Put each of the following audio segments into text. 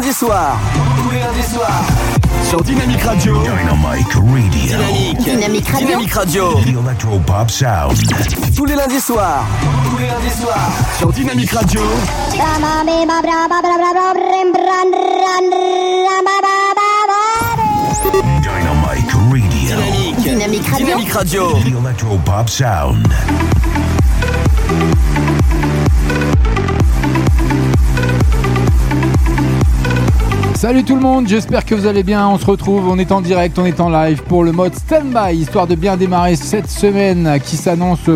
lundis soirs. Tous les lundis soirs. Sur Dynamic Radio. Dynamic Radio. Dynamique. Dynamic Radio. Dynamic Radio. The Electropop Sound. Tous les lundis soirs. Tous les lundis soirs. Sur Dynamic Radio. Dynamic Radio. Dynamique. Dynamic Radio. Dynamic Radio. The Electropop Sound. Salut tout le monde, j'espère que vous allez bien. On se retrouve, on est en direct, on est en live pour le mode stand-by, histoire de bien démarrer cette semaine qui s'annonce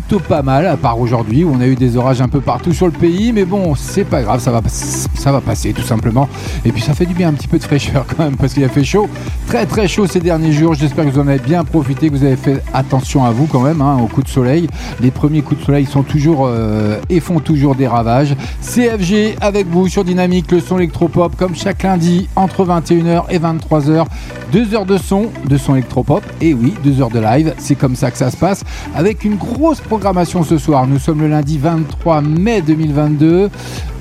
pas mal, à part aujourd'hui où on a eu des orages un peu partout sur le pays. Mais bon, c'est pas grave, ça va, ça va passer tout simplement. Et puis ça fait du bien un petit peu de fraîcheur quand même parce qu'il a fait chaud, très très chaud ces derniers jours. J'espère que vous en avez bien profité, que vous avez fait attention à vous quand même, hein, aux coups de soleil. Les premiers coups de soleil sont toujours euh, et font toujours des ravages. CFG avec vous sur Dynamique, le son électropop comme chaque lundi entre 21h et 23h. Deux heures de son, de son électropop. Et oui, deux heures de live. C'est comme ça que ça se passe. Avec une grosse programmation ce soir. Nous sommes le lundi 23 mai 2022.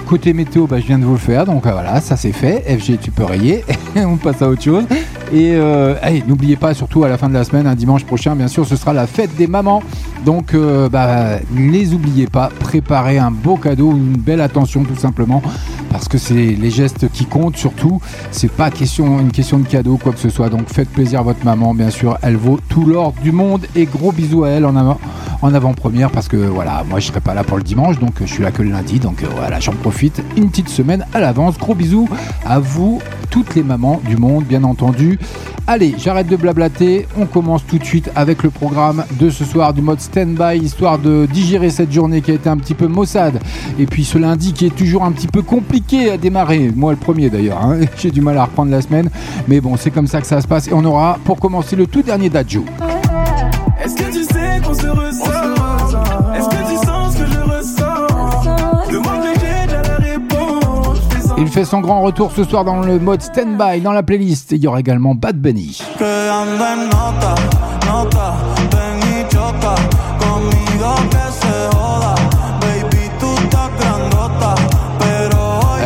Côté météo, bah, je viens de vous le faire, donc euh, voilà, ça c'est fait. FG, tu peux rayer. On passe à autre chose. Et euh, n'oubliez pas, surtout à la fin de la semaine, un dimanche prochain, bien sûr, ce sera la fête des mamans. Donc, euh, bah, les oubliez pas. Préparez un beau cadeau, une belle attention, tout simplement, parce que c'est les gestes qui comptent. Surtout, c'est pas une question de cadeau, quoi que ce soit. Donc, faites plaisir à votre maman, bien sûr. Elle vaut tout l'or du monde. Et gros bisous à elle en avant en avant-première parce que voilà, moi je serai pas là pour le dimanche, donc je suis là que le lundi, donc euh, voilà, j'en profite une petite semaine à l'avance. Gros bisous à vous, toutes les mamans du monde, bien entendu. Allez, j'arrête de blablater, on commence tout de suite avec le programme de ce soir du mode stand-by, histoire de digérer cette journée qui a été un petit peu maussade, et puis ce lundi qui est toujours un petit peu compliqué à démarrer, moi le premier d'ailleurs, hein. j'ai du mal à reprendre la semaine, mais bon, c'est comme ça que ça se passe, et on aura pour commencer le tout dernier d'Adjo. Est-ce que tu sais qu'on se ressent Est-ce que tu sens ce que je ressens Demande mais j'ai déjà la réponse Je fais Il fait son grand retour ce soir dans le mode stand-by dans la playlist. Et il y aura également Bad Bunny. que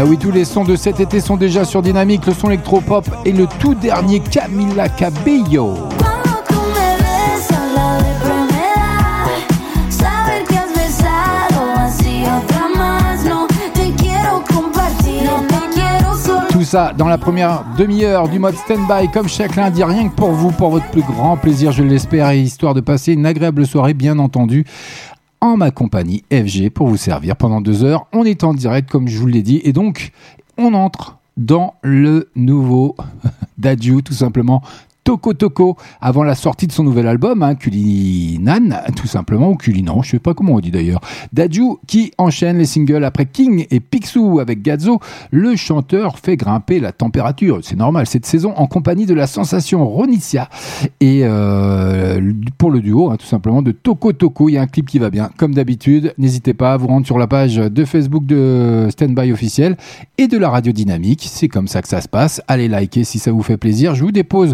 oui, tous les sons de cet été sont déjà sur Dynamique, le son électropop et le tout dernier Camila Cabello. Tout ça dans la première demi-heure du mode stand-by, comme chaque lundi, rien que pour vous, pour votre plus grand plaisir, je l'espère, et histoire de passer une agréable soirée, bien entendu. En ma compagnie, FG, pour vous servir pendant deux heures. On est en direct, comme je vous l'ai dit, et donc, on entre dans le nouveau d'Adieu, tout simplement. Toko Toko, avant la sortie de son nouvel album, hein, tout simplement, ou Kulinan, je sais pas comment on dit d'ailleurs. Dadju qui enchaîne les singles après King et Picsou avec Gazzo, le chanteur fait grimper la température, c'est normal cette saison, en compagnie de la sensation Ronicia. Et euh, pour le duo, hein, tout simplement, de Toko Toko, il y a un clip qui va bien, comme d'habitude. N'hésitez pas à vous rendre sur la page de Facebook de Standby officiel et de la radio dynamique, c'est comme ça que ça se passe. Allez liker si ça vous fait plaisir. Je vous dépose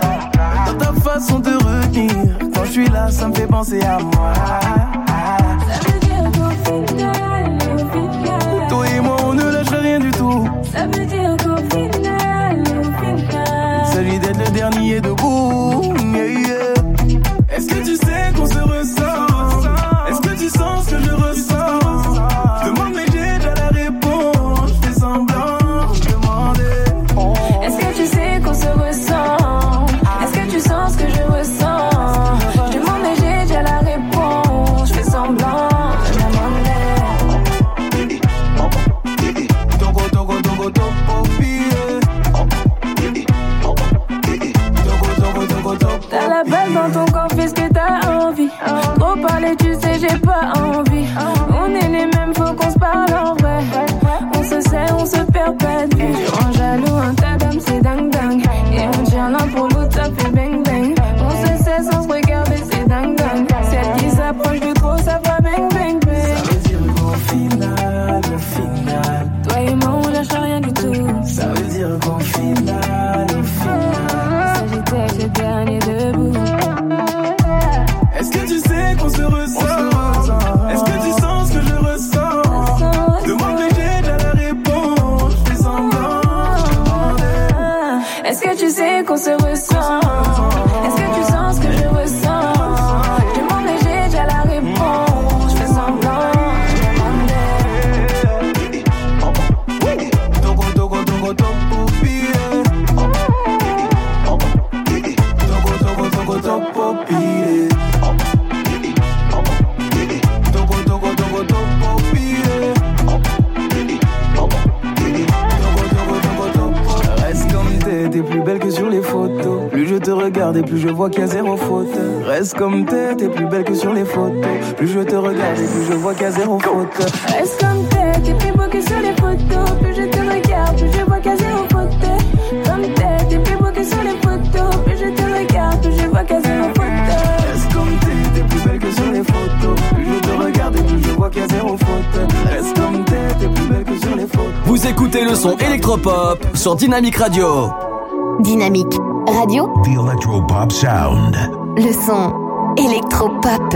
Dans ta façon de retenir Quand je suis là ça me fait penser à moi Ça veut dire qu'au final, au final. Toi et moi on ne lâche rien du tout Ça veut dire qu'au final, au final. Celui d'être le dernier debout vois qu'il y a zéro faute. Reste comme t'es, t'es plus belle que sur les photos. Plus je te regarde et plus je vois qu'il y a zéro faute. Reste comme t'es, t'es plus beau que sur les photos. Plus je te regarde, plus je vois qu'à zéro faute. Comme t'es, t'es plus beau que sur les photos. Plus je te regarde, plus je vois qu'à zéro faute. Reste comme t'es, t'es plus belle que sur les photos. Plus je te regarde et plus je vois qu'il y a zéro faute. Reste comme t'es, t'es plus belle que sur les photos. Vous écoutez le son électropop sur Dynamic Radio. Dynamique Radio, The Electropop Sound. le son électropop.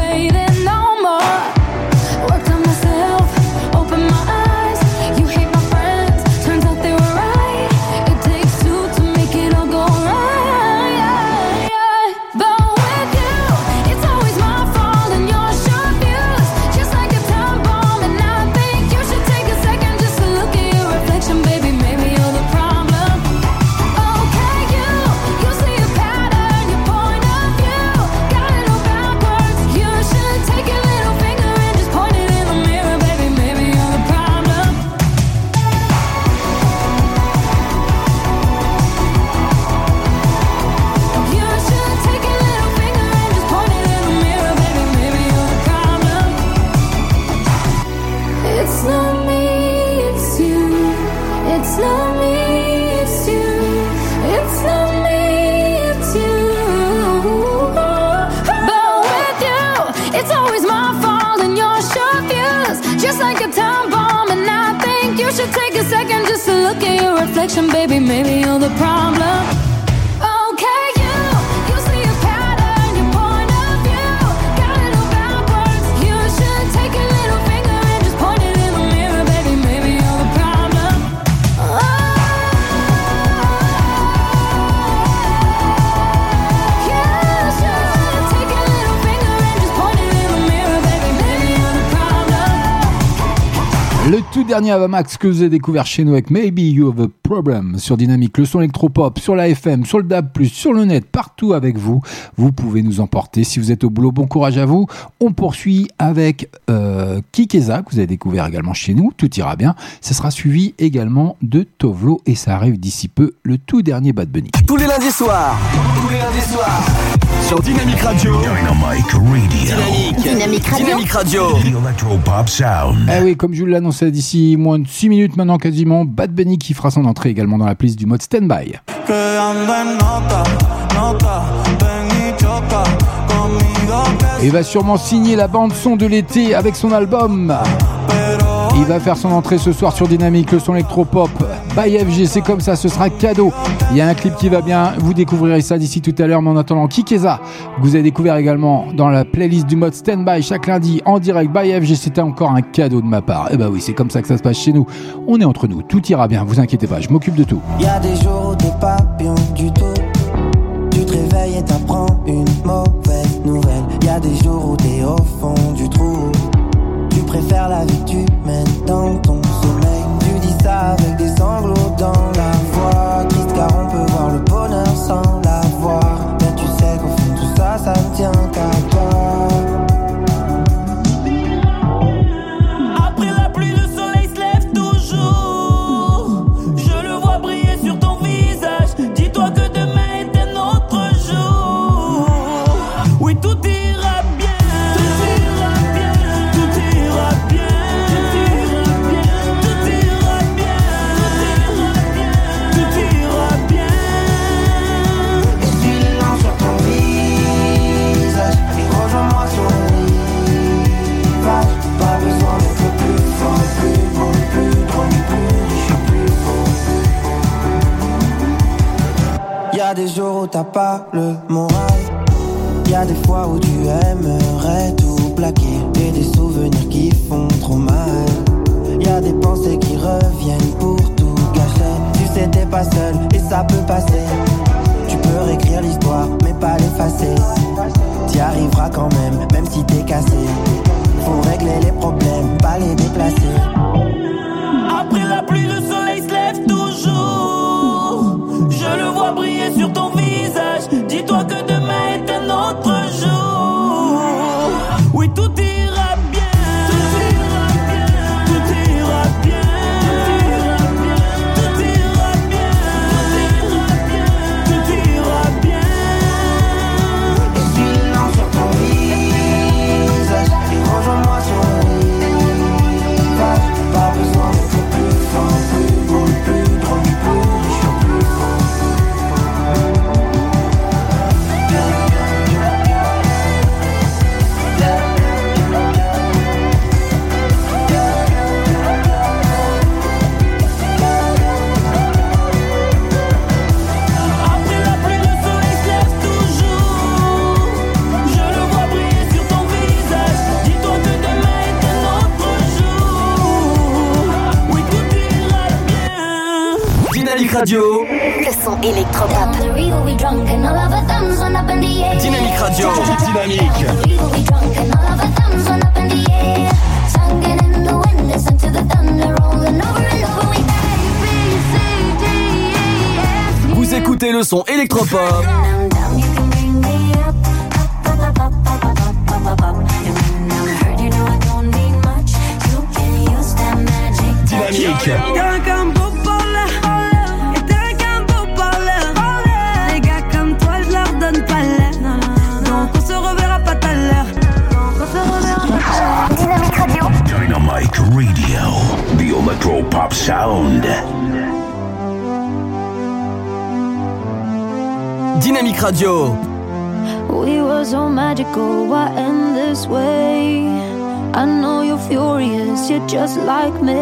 Maybe you're the problem. Dernier Avamax que vous avez découvert chez nous avec Maybe You Have a Problem sur Dynamique, le son électropop, sur la FM, sur le DAB+, sur le net, partout avec vous. Vous pouvez nous emporter si vous êtes au boulot. Bon courage à vous. On poursuit avec euh, Kikeza, que vous avez découvert également chez nous. Tout ira bien. Ce sera suivi également de Tovlo et ça arrive d'ici peu, le tout dernier Bad Bunny. Tous les lundis soirs. Tous les lundis soirs sur Dynamic Radio. Dynamique Radio. Dynamique Radio. Dynamique Radio. Electropop Sound. Ah oui, comme je vous l'annonçais, d'ici moins de 6 minutes maintenant quasiment, Bad Bunny qui fera son entrée également dans la playlist du mode Standby. Et va sûrement signer la bande son de l'été avec son album. Il va faire son entrée ce soir sur Dynamique, le son électropop. By FG, c'est comme ça, ce sera cadeau. Il y a un clip qui va bien, vous découvrirez ça d'ici tout à l'heure, mais en attendant Kikeza, vous avez découvert également dans la playlist du mode Standby chaque lundi en direct by FG, c'était encore un cadeau de ma part. Et bah oui, c'est comme ça que ça se passe chez nous. On est entre nous, tout ira bien, vous inquiétez pas, je m'occupe de tout. Il y a des jours où t'es pas du tout. Tu te réveilles et t'apprends une mauvaise nouvelle. Il y a des jours où t'es au fond du trou. Tu préfères la vie le monde. above. just like me.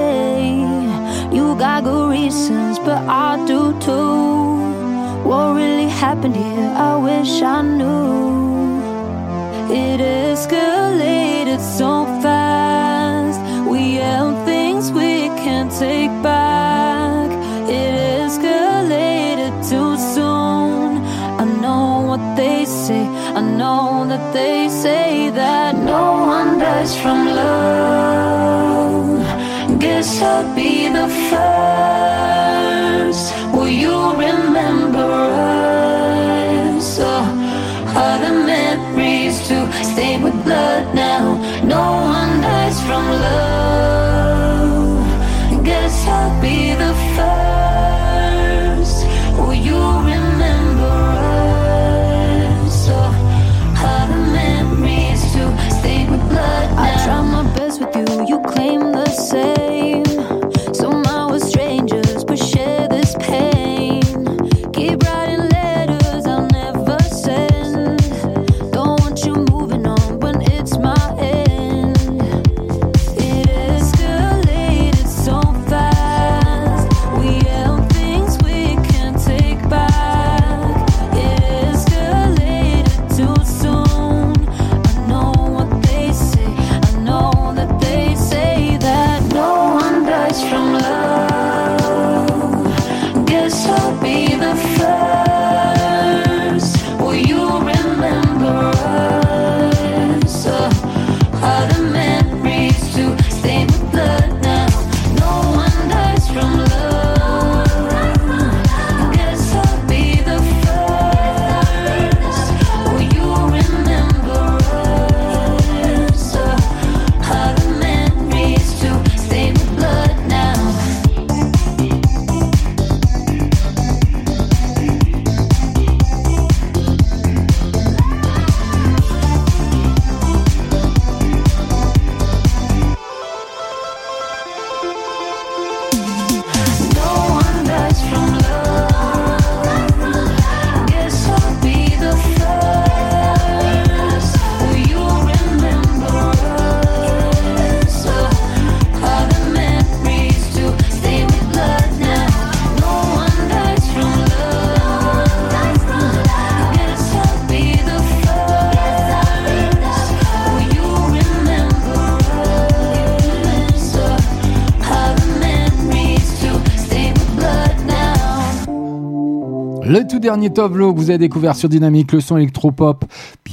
Le tout dernier Tovlo que vous avez découvert sur Dynamique, le son électropop.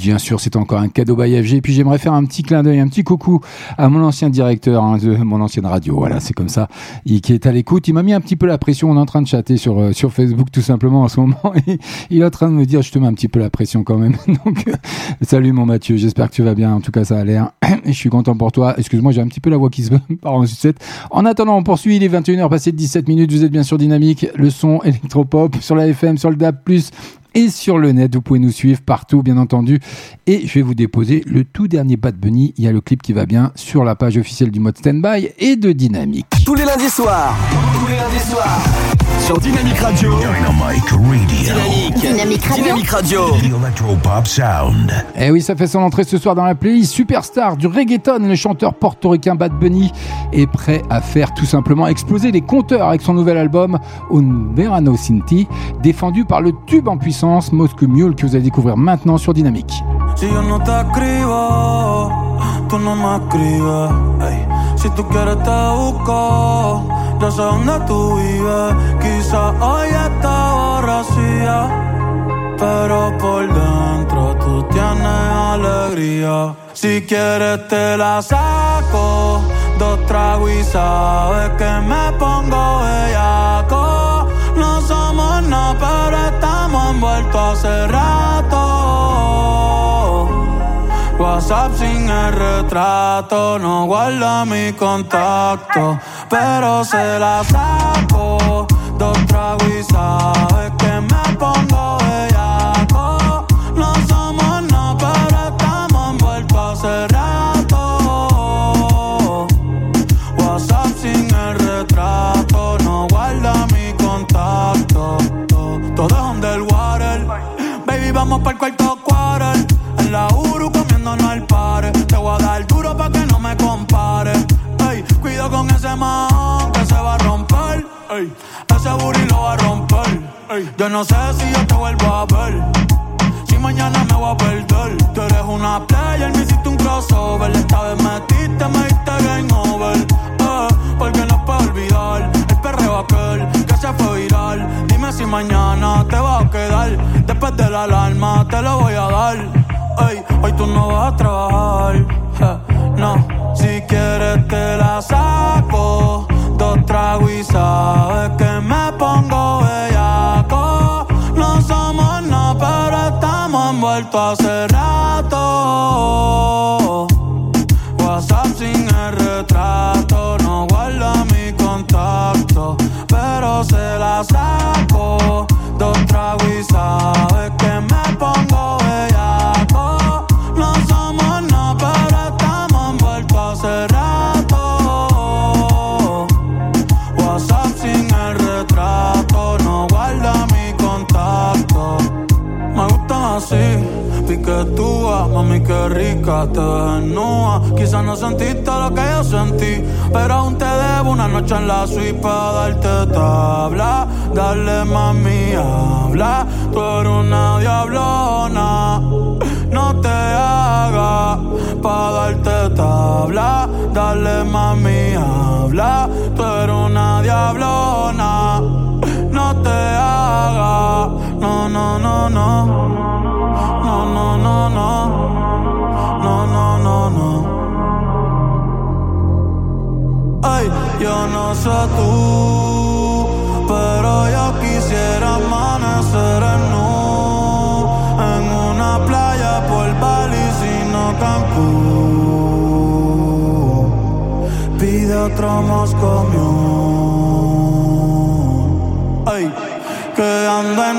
Bien sûr, c'est encore un cadeau by FG. Puis j'aimerais faire un petit clin d'œil, un petit coucou à mon ancien directeur hein, de mon ancienne radio. Voilà, c'est comme ça. Il, qui est à l'écoute. Il m'a mis un petit peu la pression. On est en train de chatter sur, euh, sur Facebook tout simplement en ce moment. Et il est en train de me dire, je te mets un petit peu la pression quand même. Donc, euh, salut mon Mathieu. J'espère que tu vas bien. En tout cas, ça a l'air. Et je suis content pour toi. Excuse-moi, j'ai un petit peu la voix qui se part en sucette. En attendant, on poursuit. Il est 21h passé de 17 minutes. Vous êtes bien sûr Dynamique. Le son électropop sur la FM, sur le DAB+, et sur le net. Vous pouvez nous suivre partout, bien entendu. Et je vais vous déposer le tout dernier Bad Bunny. Il y a le clip qui va bien sur la page officielle du mode Standby et de Dynamique. Tous les lundis soirs. Tous les lundis soirs. Sur Dynamique Radio. Dynamic Radio. Dynamique. Dynamique Radio. Electropop Sound. Eh oui, ça fait son entrée ce soir dans la playlist Superstar du reggaeton. Le chanteur portoricain Bad Bunny est prêt à faire tout simplement exploser les compteurs avec son nouvel album Un Verano Sinti, défendu par le tube en puissance Moscow Mule que vous allez découvrir maintenant sur Dynamique. Si yo no Si tú quieres te busco, yo sé dónde tú vives. Quizás hoy está borracía, pero por dentro tú tienes alegría. Si quieres te la saco, dos tragos y sabes que me pongo bellaco. No somos nada, pero estamos envueltos hace rato. WhatsApp sin el retrato, no guarda mi contacto, pero se la saco. Dos tragos y sabes que me pongo bellaco. No somos nada, pero estamos envueltos hace rato. WhatsApp sin el retrato, no guarda mi contacto. Todo es underwater. Baby, vamos para el cuarto yo no sé si yo te vuelvo a ver. Si mañana me voy a perder. Tú eres una player, me hiciste un crossover. Esta vez metiste, me diste game over. Eh, porque no puedo olvidar el perreo aquel que se fue viral. Dime si mañana te va a quedar. Después de la alarma te lo voy a dar. Ey, hoy tú no vas a trabajar. no, si quieres te la saco. als er te. Quizás no sentiste lo que yo sentí, pero aún te debo una noche en la suite para darte tabla. Dale mami, habla, tú eres una diablona. No te hagas para darte tabla. Dale mami, habla, tú eres una diablona. No te hagas, no, no, no. No, no tú, pero yo quisiera amanecer en nu en una playa por Bali, sino Cancún. Pide otro Moscow Mule. Ay, que ando en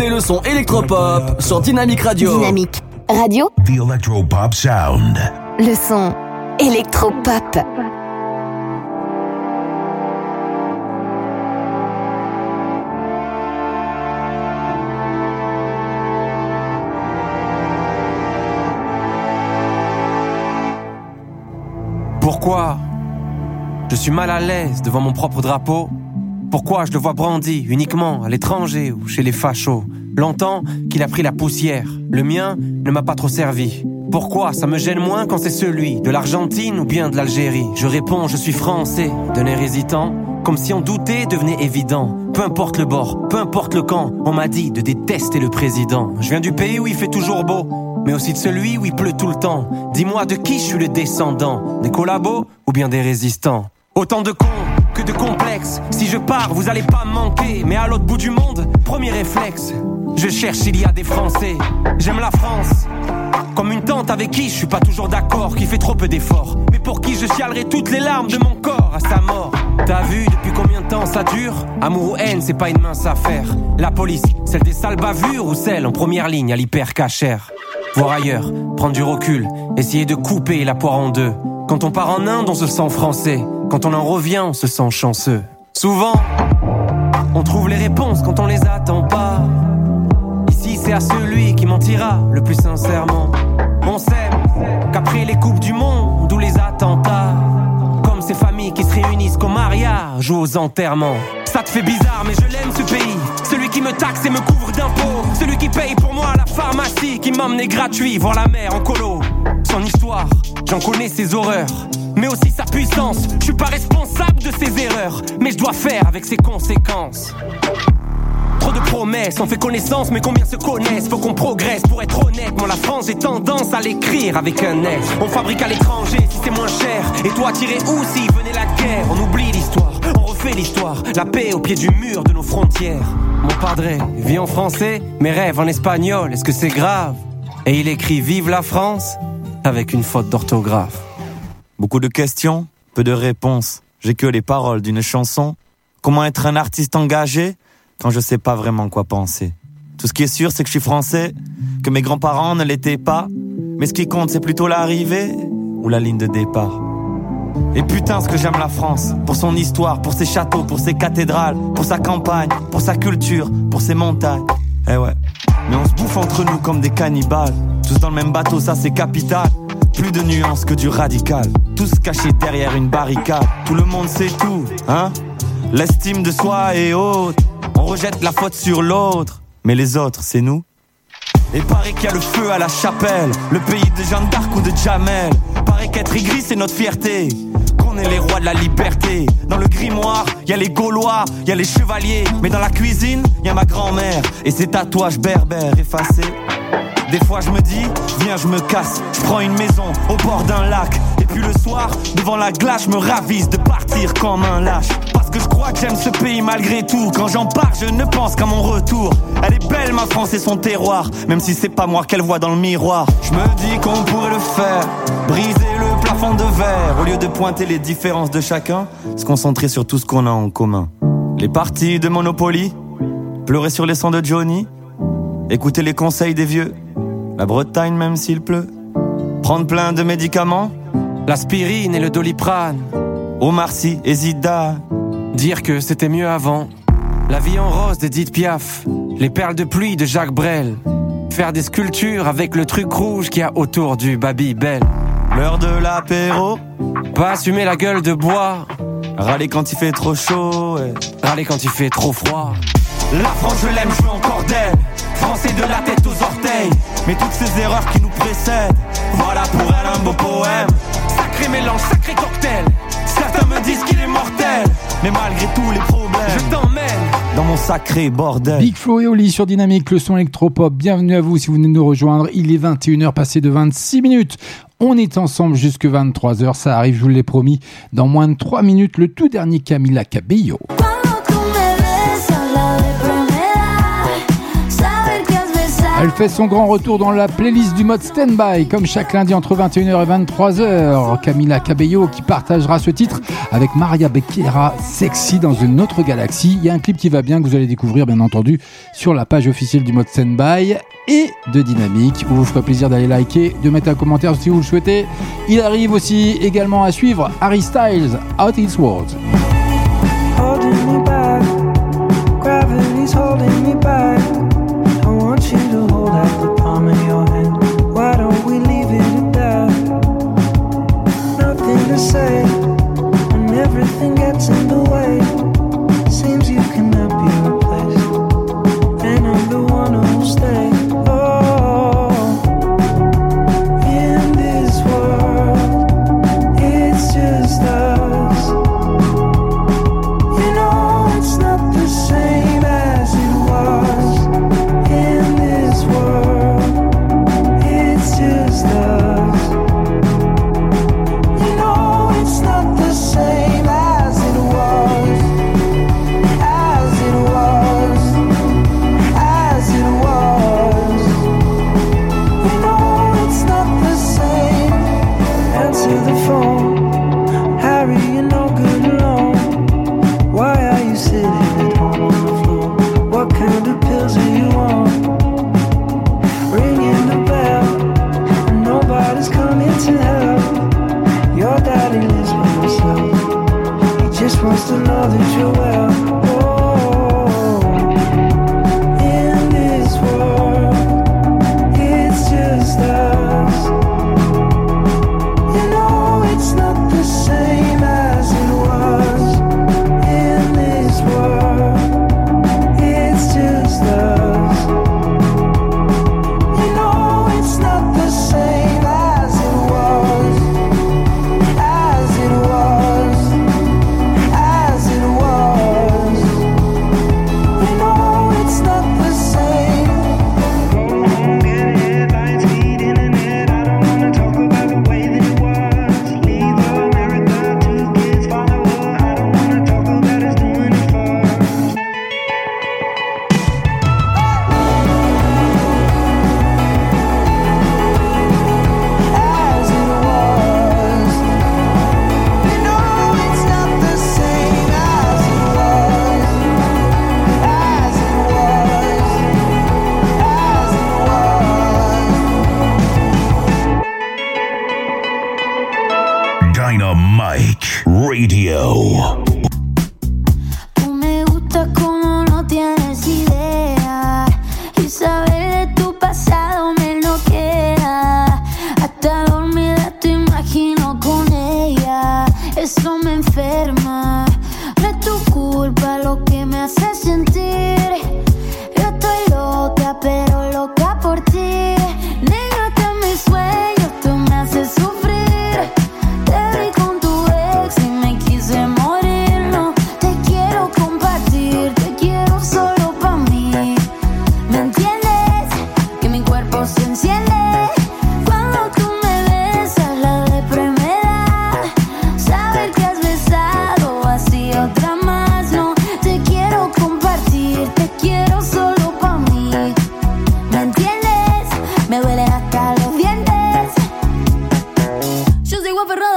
écoutez le son électropop sur Dynamique Radio. Dynamique Radio. The Electropop Sound. Le son électropop. Pourquoi je suis mal à l'aise devant mon propre drapeau? Pourquoi je le vois brandi uniquement à l'étranger ou chez les fachos? Longtemps qu'il a pris la poussière, le mien ne m'a pas trop servi. Pourquoi ça me gêne moins quand c'est celui de l'Argentine ou bien de l'Algérie? Je réponds, je suis français, d'un air hésitant, comme si en douter devenait évident. Peu importe le bord, peu importe le camp, on m'a dit de détester le président. Je viens du pays où il fait toujours beau, mais aussi de celui où il pleut tout le temps. Dis-moi de qui je suis le descendant, des collabos ou bien des résistants? Autant de cons de complexes. Si je pars, vous allez pas manquer, mais à l'autre bout du monde, premier réflexe. Je cherche s'il y a des Français. J'aime la France. Comme une tante avec qui je suis pas toujours d'accord, qui fait trop peu d'efforts. Mais pour qui je chialerai toutes les larmes de mon corps à sa mort. T'as vu depuis combien de temps ça dure? Amour ou haine, c'est pas une mince affaire. La police, celle des sales bavures ou celle en première ligne à l'hyper cachère. Voir ailleurs, prendre du recul, essayer de couper la poire en deux. Quand on part en Inde, on se sent français. Quand on en revient, on se sent chanceux. Souvent, on trouve les réponses quand on les attend pas. Ici, c'est à celui qui mentira le plus sincèrement. On sait qu'après les coupes du monde ou les attentats, ces familles qui se réunissent qu'au mariage ou aux enterrements. Ça te fait bizarre, mais je l'aime ce pays. Celui qui me taxe et me couvre d'impôts. Celui qui paye pour moi la pharmacie, qui m'emmenait gratuit voir la mer en colo. Son histoire, j'en connais ses horreurs. Mais aussi sa puissance, je suis pas responsable de ses erreurs, mais je dois faire avec ses conséquences. De promesses, on fait connaissance, mais combien se connaissent? Faut qu'on progresse pour être honnête. Moi, la France, j'ai tendance à l'écrire avec un S. On fabrique à l'étranger si c'est moins cher. Et toi, tirer où si venait la guerre? On oublie l'histoire, on refait l'histoire. La paix au pied du mur de nos frontières. Mon padré vit en français, mes rêves en espagnol. Est-ce que c'est grave? Et il écrit Vive la France avec une faute d'orthographe. Beaucoup de questions, peu de réponses. J'ai que les paroles d'une chanson. Comment être un artiste engagé? Quand je sais pas vraiment quoi penser. Tout ce qui est sûr, c'est que je suis français, que mes grands-parents ne l'étaient pas, mais ce qui compte, c'est plutôt l'arrivée ou la ligne de départ. Et putain, ce que j'aime la France, pour son histoire, pour ses châteaux, pour ses cathédrales, pour sa campagne, pour sa culture, pour ses montagnes. Eh ouais, mais on se bouffe entre nous comme des cannibales, tous dans le même bateau, ça c'est capital. Plus de nuances que du radical, tous cachés derrière une barricade. Tout le monde sait tout, hein L'estime de soi est haute. On rejette la faute sur l'autre, mais les autres, c'est nous. Et paraît qu'il y a le feu à la chapelle, le pays de Jeanne d'Arc ou de Jamel. Paraît qu'être aigri, c'est notre fierté. Qu'on est les rois de la liberté. Dans le grimoire, y a les Gaulois, y a les chevaliers. Mais dans la cuisine, y a ma grand-mère et ses tatouages berbères effacés. Des fois je me dis, viens je me casse, je prends une maison au bord d'un lac. Et puis le soir, devant la glace, je me ravise de partir comme un lâche. Parce que je crois que j'aime ce pays malgré tout. Quand j'en pars, je ne pense qu'à mon retour. Elle est belle ma France et son terroir, même si c'est pas moi qu'elle voit dans le miroir. Je me dis qu'on pourrait le faire, briser le plafond de verre. Au lieu de pointer les différences de chacun, se concentrer sur tout ce qu'on a en commun. Les parties de Monopoly, pleurer sur les sons de Johnny, écouter les conseils des vieux. La Bretagne même s'il pleut. Prendre plein de médicaments. L'aspirine et le doliprane. Omar Sy et Zida. Dire que c'était mieux avant. La vie en rose d'Edith Piaf. Les perles de pluie de Jacques Brel. Faire des sculptures avec le truc rouge qu'il y a autour du Babybel. L'heure de l'apéro. Pas assumer la gueule de bois. Râler quand il fait trop chaud. Râler quand il fait trop froid. La France, je l'aime, je veux encore d'elle. Français de la tête aux orteils. Mais toutes ces erreurs qui nous précèdent. Voilà pour elle un beau poème. Sacré mélange, sacré cocktail. Certains me disent qu'il est mortel. Mais malgré tous les problèmes, Je t'emmène. dans mon sacré bordel. Big Flo et Oli sur Dynamique, le son électropop. Bienvenue à vous si vous venez de nous rejoindre. Il est 21h passé de 26 minutes. On est ensemble jusque 23h. Ça arrive, je vous l'ai promis. Dans moins de 3 minutes, le tout dernier Camila Cabello. Elle fait son grand retour dans la playlist du mode Standby, comme chaque lundi entre 21h et 23h. Camila Cabello qui partagera ce titre avec Maria Becerra, Sexy dans une autre galaxie. Il y a un clip qui va bien que vous allez découvrir bien entendu sur la page officielle du mode Standby et de Dynamique où vous ferez plaisir d'aller liker, de mettre un commentaire si vous le souhaitez. Il arrive aussi également à suivre Harry Styles, Out His World. say and everything gets in the way.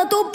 Tu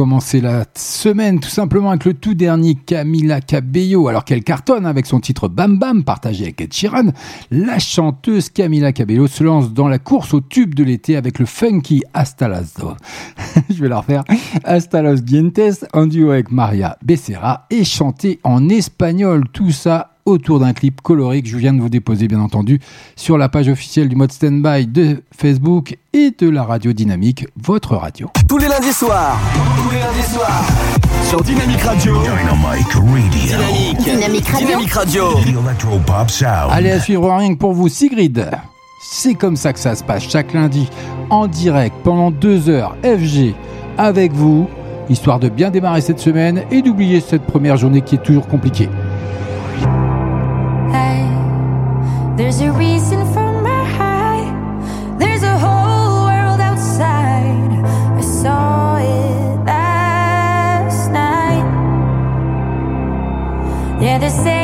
commencer la semaine, tout simplement avec le tout dernier Camila Cabello, alors qu'elle cartonne avec son titre Bam Bam, partagé avec Ed Sheeran. La chanteuse Camila Cabello se lance dans la course au tube de l'été avec le funky Hasta las. Je vais la refaire. Hasta los dientes, en duo avec Maria Becerra et chanté en espagnol. Tout ça autour d'un clip coloré que je viens de vous déposer bien entendu sur la page officielle du mode standby de Facebook et de la radio dynamique, votre radio. Tous les lundis soirs. Tous les lundis soirs. Sur Dynamique Radio. Dynamic Radio. Dynamique. Dynamique Radio. Dynamique Radio. The Electro-Pop Sound. Allez à suivre rien que pour vous, Sigrid. C'est comme ça que ça se passe chaque lundi en direct pendant deux heures FG avec vous, histoire de bien démarrer cette semaine et d'oublier cette première journée qui est toujours compliquée. There's a reason for my high. There's a whole world outside. I saw it last night. Yeah, they're saying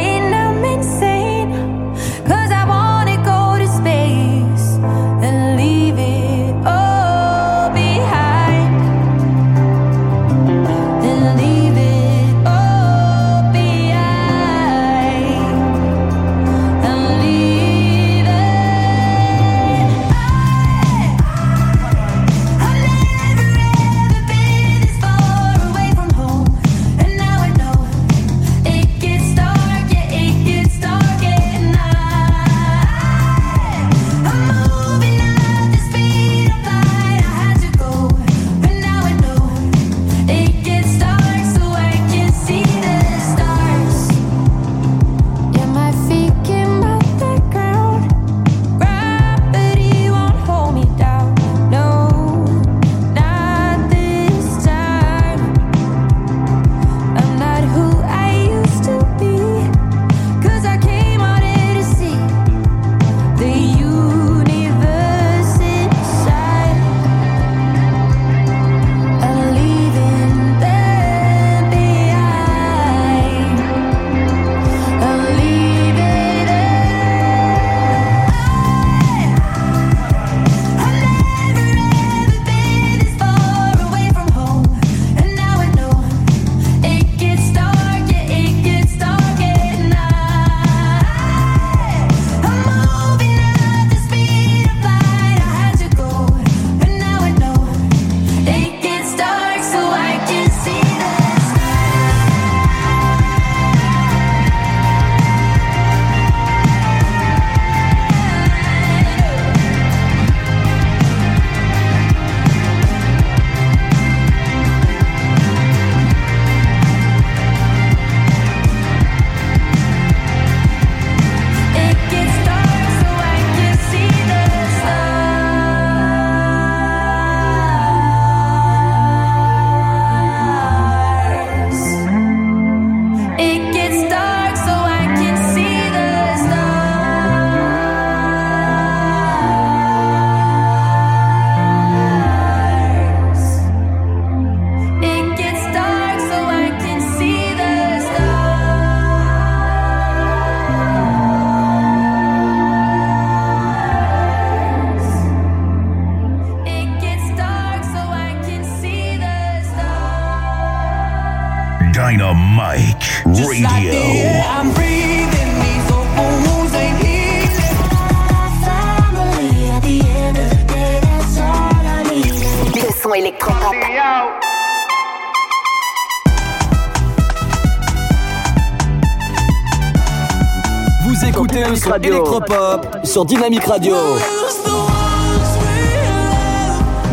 sur Dynamique Radio.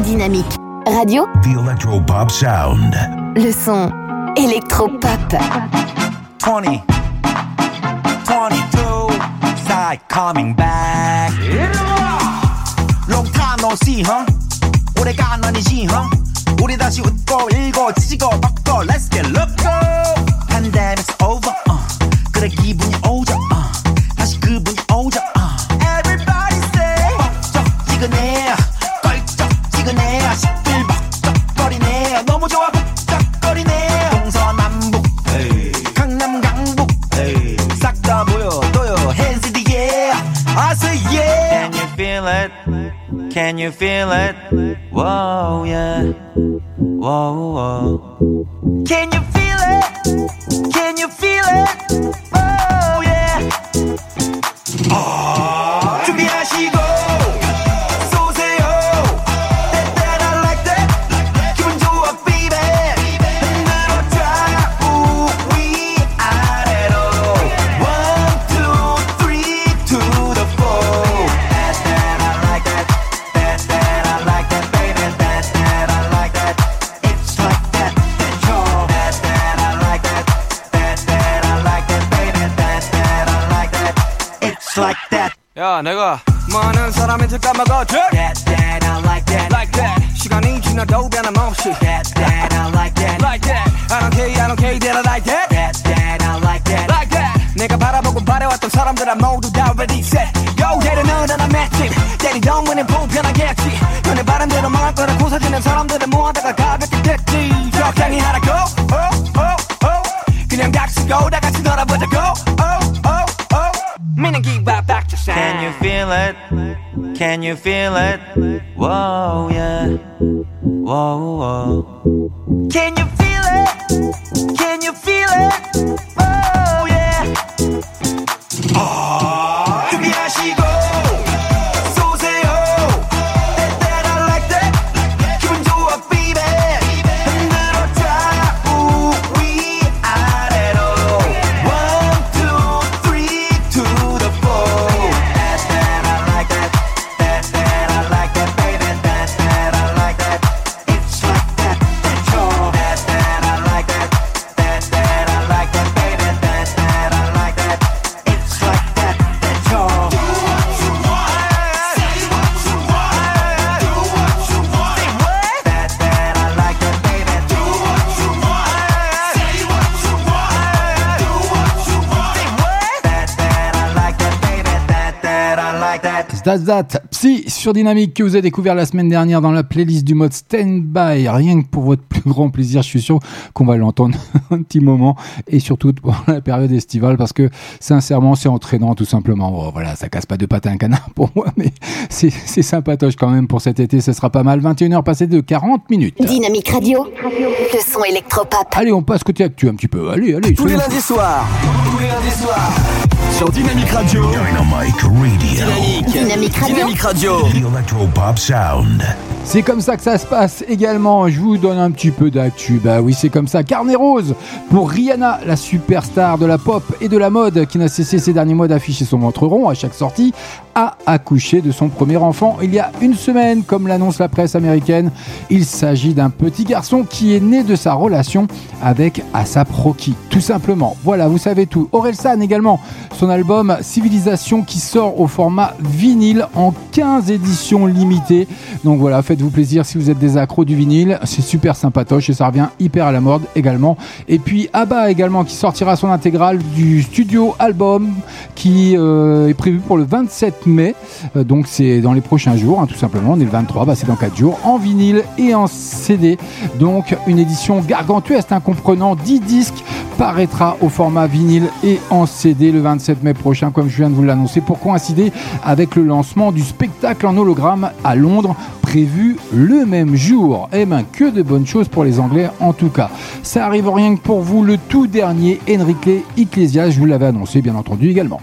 Dynamique Radio. The Electropop Sound. Le son électropop. 20, 22, side coming back. Long time no see, huh? 오래간 아니지, huh? 우리 다시 웃 내가 많은 사람한테 까먹어줘. That that I like that. Like that. 시간이 지나도 변함없이. That that I like that. Like that. I don't care, I don't care, that I like that. That that I like that. Like that. 내가 바라보고 바래왔던 사람들아 모두 다 ready set. 얘를 너는 안 맺지. 때리던 문은 불편하겠지. 너네 바람대로 망할 거라 고사지는 사람들을 모아다가 가볍게 됐지. 적당히 하라고. Oh, oh, oh. 그냥 닥치고 다 같이 놀아보자고. Oh, oh, oh. 미는 기 Can you feel it? Can you feel it? Whoa, yeah. Whoa, whoa. Can you feel it? Can you feel it? That's that. Psy sur Dynamique que vous avez découvert la semaine dernière dans la playlist du mode Standby. Rien que pour votre plus grand plaisir, je suis sûr qu'on va l'entendre un petit moment et surtout pour la période estivale parce que sincèrement, c'est entraînant tout simplement. Bon, voilà, ça casse pas de patin à un canard pour moi, mais c'est c'est sympatoche quand même pour cet été. Ce sera pas mal. 21h passées de 40 minutes. Dynamique Radio. Le son électropop. Allez, on passe côté actu un petit peu. Allez, allez. Tous les lundis soirs. Tous les lundis soirs. Sur Dynamique Radio. Dynamite Radio. Dynamique. Dynamique Radio. Dynamique Radio. The Electropop Sound. C'est comme ça que ça se passe également. Je vous donne un petit peu d'actu. Bah oui, c'est comme ça. Carnet rose pour Rihanna, la superstar de la pop et de la mode qui n'a cessé ces derniers mois d'afficher son ventre rond à chaque sortie, a accouché de son premier enfant il y a une semaine, comme l'annonce la presse américaine. Il s'agit d'un petit garçon qui est né de sa relation avec Asap Rocky. Tout simplement. Voilà, vous savez tout. Orelsan également, son album Civilisation qui sort au format vinyle en 15 éditions limitées. Donc voilà, faites-vous plaisir si vous êtes des accros du vinyle. C'est super sympatoche et ça revient hyper à la mode également. Et puis Abba également qui sortira son intégrale du studio album qui euh, est prévu pour le 27 mai. Euh, donc c'est dans les prochains jours, hein, tout simplement. On est le 23, bah, c'est dans 4 jours, en vinyle et en CD. Donc une édition gargantuesque hein, comprenant 10 disques paraîtra au format vinyle et en CD le 27 mai prochain, comme je viens de vous l'annoncer, pour coïncider avec le lancement du spectacle en hologramme à Londres, prévu le même jour. Eh ben, que de bonnes choses pour les Anglais en tout cas. Ça arrive rien que pour vous, le tout dernier Enrique Iglesias, je vous l'avais annoncé bien entendu également.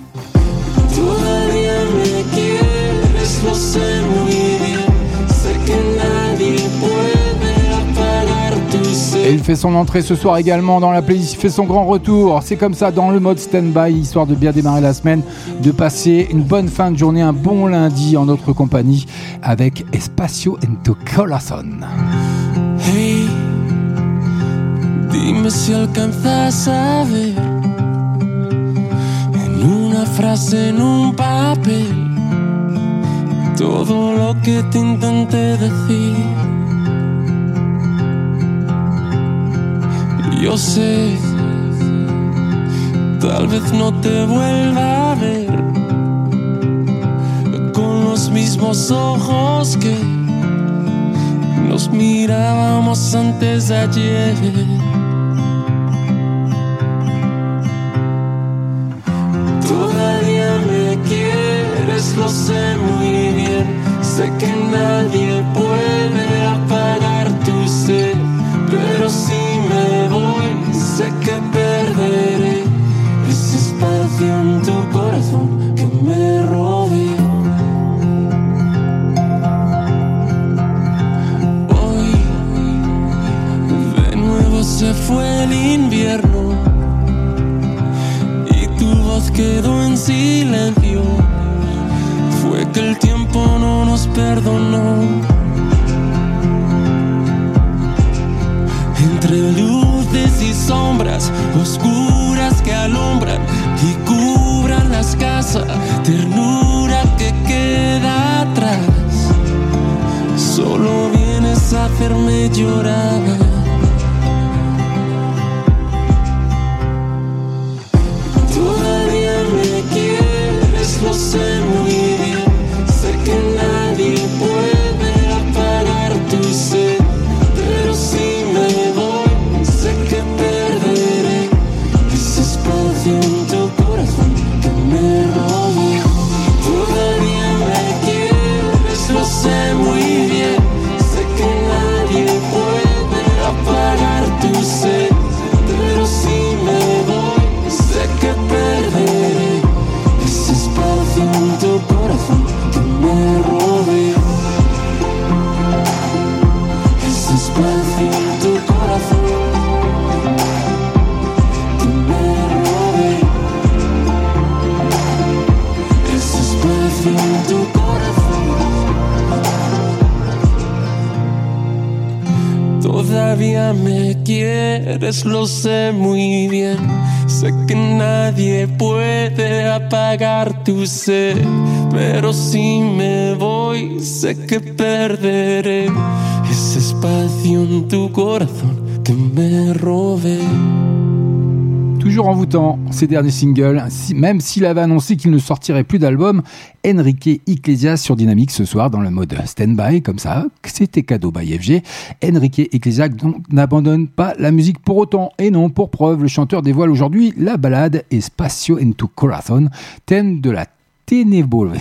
Il fait son entrée ce soir également dans la playlist, il fait son grand retour. C'est comme ça dans le mode stand-by, histoire de bien démarrer la semaine, de passer une bonne fin de journée, un bon lundi en notre compagnie avec Espacio en tu corazón. Hey, si en en un que. Yo sé, tal vez no te vuelva a ver con los mismos ojos que nos mirábamos antes de ayer. Todavía me quieres, lo sé muy bien. Sé que nadie puede quedó en silencio. Fue que el tiempo no nos perdonó. Entre luces y sombras oscuras que alumbran y cubran las casas, ternura que queda atrás. Solo vienes a hacerme llorar. Quieres, lo sé muy bien. Sé que nadie puede apagar tu sed, pero si me voy, sé que perderé ese espacio en tu corazón que me robé. Toujours envoûtant, ces derniers singles, si- même s'il avait annoncé qu'il ne sortirait plus d'album, Enrique Iglesias sur Dynamique ce soir dans le mode stand-by, comme ça, c'était cadeau by FG. Enrique Iglesias n'abandonne pas la musique pour autant. Et non, pour preuve, le chanteur dévoile aujourd'hui la balade Espacio en tu corazón, thème de la ténébrose.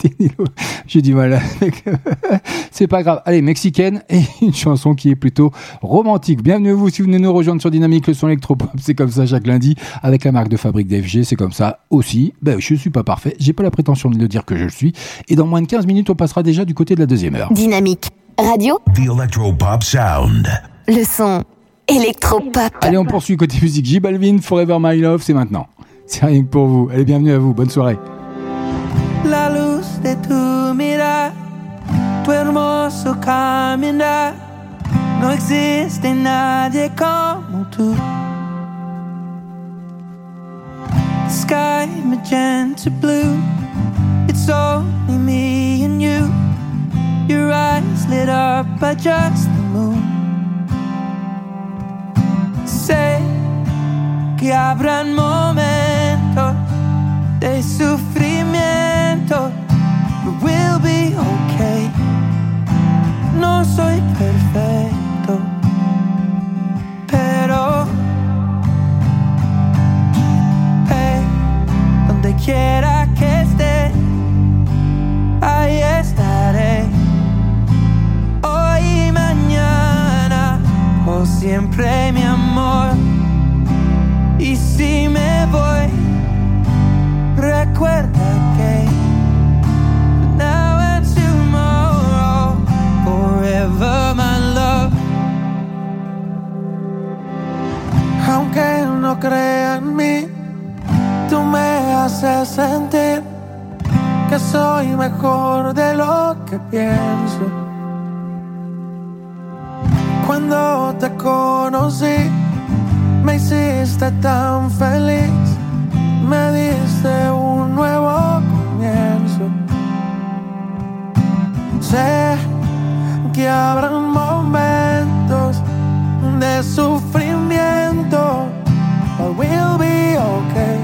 Ténébrose. J'ai du mal avec. C'est pas grave. Allez, mexicaine et une chanson qui est plutôt romantique. Bienvenue à vous si vous venez nous rejoindre sur Dynamique, le son électropop. C'est comme ça chaque lundi avec la marque de fabrique d'FG. C'est comme ça aussi. Ben, je suis pas parfait. J'ai pas la prétention de le dire que je le suis. Et dans moins de 15 minutes, on passera déjà du côté de la deuxième heure. Dynamique Radio, The Electropop Sound. le son électropop. Allez, on poursuit côté musique. J Balvin, Forever My Love, c'est maintenant. C'est rien que pour vous. Allez, bienvenue à vous. Bonne soirée. De tu mirar, tu hermoso caminar. No existe nadie como tú. Sky magenta blue, it's only me and you. Your eyes lit up by just the moon. Sé que habrán momentos de sufrimiento, Be okay. No soy perfecto, pero hey, donde quiera que esté, ahí estaré. Hoy y mañana, o siempre mi amor. Y si me voy, recuerda. No crea en mí, tú me haces sentir que soy mejor de lo que pienso. Cuando te conocí, me hiciste tan feliz, me diste un nuevo comienzo. Sé que habrán momentos de sufrimiento, but we'll be okay.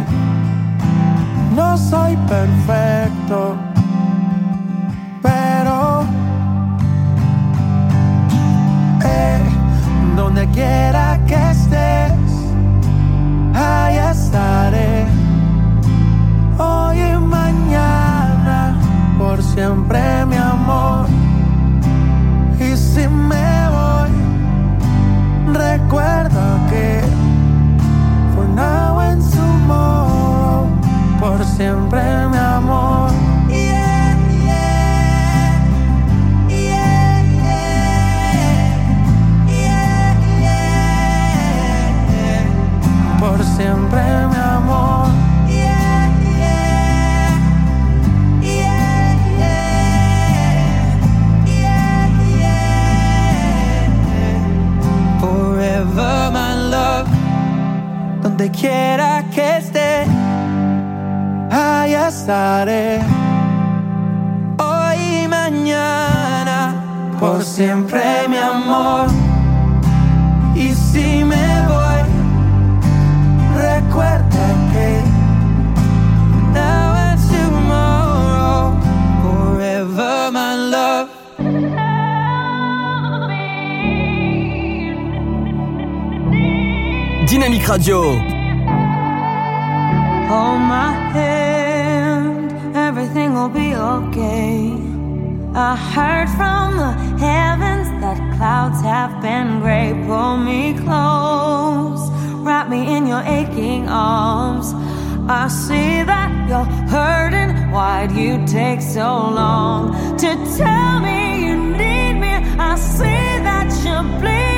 No soy perfecto, pero eh, donde quiera que estés, ahí estaré. Hoy y mañana, por siempre mi amor. Y si me voy, recuerda siempre mi amor. Yeah, yeah, yeah. Por siempre mi amor. Forever my love, donde quiera que ahí estaré. hoy y mañana, por siempre mi amor. Y si me voy, recuerda que now and tomorrow, forever my love. Dynamique Radio. Hold my hand, everything will be okay. I heard from the heavens that clouds have been gray. Pull me close, wrap me in your aching arms. I see that you're hurting. Why'd you take so long to tell me you need me? I see that you're bleeding.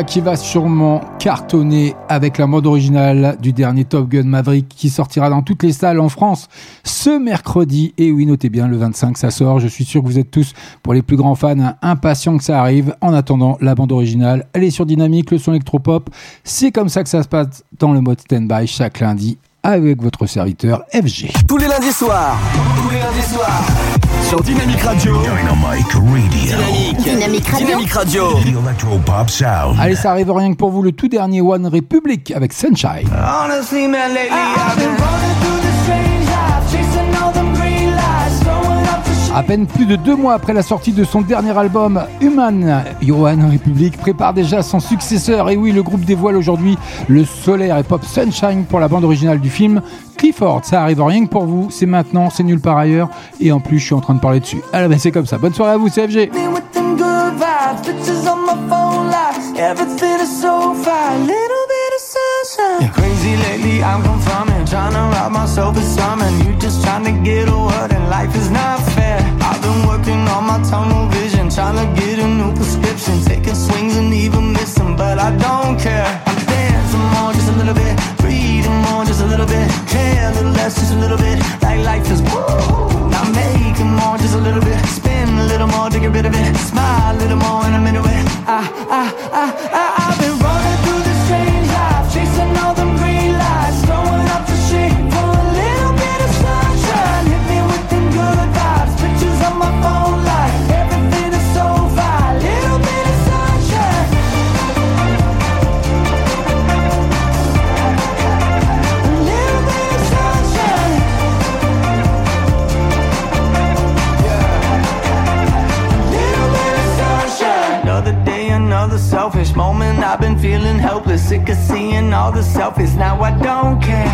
Qui va sûrement cartonner avec la mode originale du dernier Top Gun Maverick qui sortira dans toutes les salles en France ce mercredi. Et oui, notez bien, le 25 ça sort. Je suis sûr que vous êtes tous, pour les plus grands fans, impatients que ça arrive. En attendant, la bande originale, elle est sur Dynamique, le son électropop. C'est comme ça que ça se passe dans le mode stand-by chaque lundi avec votre serviteur FG. Tous les lundis soirs. Tous les lundis soirs. Sur Dynamique Radio. Dynamic Radio. Dynamique. Dynamique Radio. Dynamique Radio. The Electropop Sound. Allez, ça arrive rien que pour vous, le tout dernier One Republic avec Sunshine. Honestly, man, lately I've been running through the strange life, chasing all them À peine plus de deux mois après la sortie de son dernier album, Human, Johan Republic prépare déjà son successeur. Et oui, le groupe dévoile aujourd'hui le solaire et pop Sunshine pour la bande originale du film Clifford. Ça arrive rien que pour vous, c'est maintenant, c'est nulle part ailleurs. Et en plus, je suis en train de parler dessus. Alors, ben, c'est comme ça. Bonne soirée à vous, CFG. Me with them good vibes, pictures on my phone like everything is so fine. Little bit of sunshine. Crazy lately, I'm confirming, trying to rob myself of something. You just trying to get a word, and life is not fair. Tunnel vision, trying to get a new prescription, taking swings and even missing, but I don't care. I'm dancing more, just a little bit, breathing more, just a little bit, care a little less, just a little bit, like life is woo. Now making more, just a little bit, spin a little more to get rid of it, smile a little more in a minute. With I, I, I, I, feeling helpless, sick of seeing all the selfies. Now I don't care.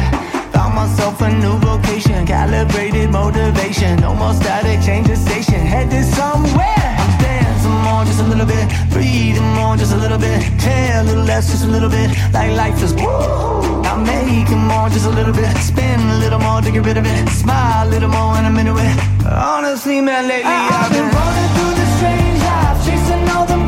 Found myself a new vocation, calibrated motivation. No more static, change the station, headed somewhere. I'm dancing more, just a little bit. Breathing more, just a little bit. Care a little less, just a little bit. Like life is woo. I'm making more, just a little bit. Spin a little more to get rid of it. Smile a little more in a minute. With honestly, man, lately I've been running through the strange life, chasing all them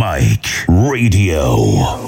Dynamite Radio.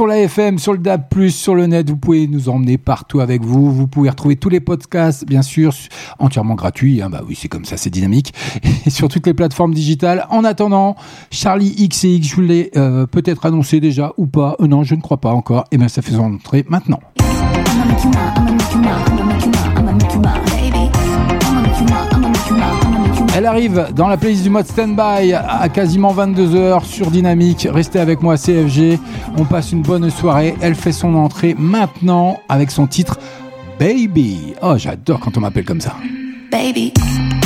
Sur la FM, sur le DAB+, sur le net, vous pouvez nous emmener partout avec vous. Vous pouvez retrouver tous les podcasts, bien sûr, entièrement gratuits. hein. Bah oui, c'est comme ça, c'est dynamique. Et sur toutes les plateformes digitales. En attendant, Charlie XCX, je vous l'ai euh, peut-être annoncé déjà ou pas. Euh, non, je ne crois pas encore. Et bien, ça fait son entrée maintenant. Elle arrive dans la playlist du mode standby à quasiment 22h sur Dynamique. Restez avec moi CFG. On passe une bonne soirée. Elle fait son entrée maintenant avec son titre Baby. Oh, j'adore quand on m'appelle comme ça. Baby. Baby.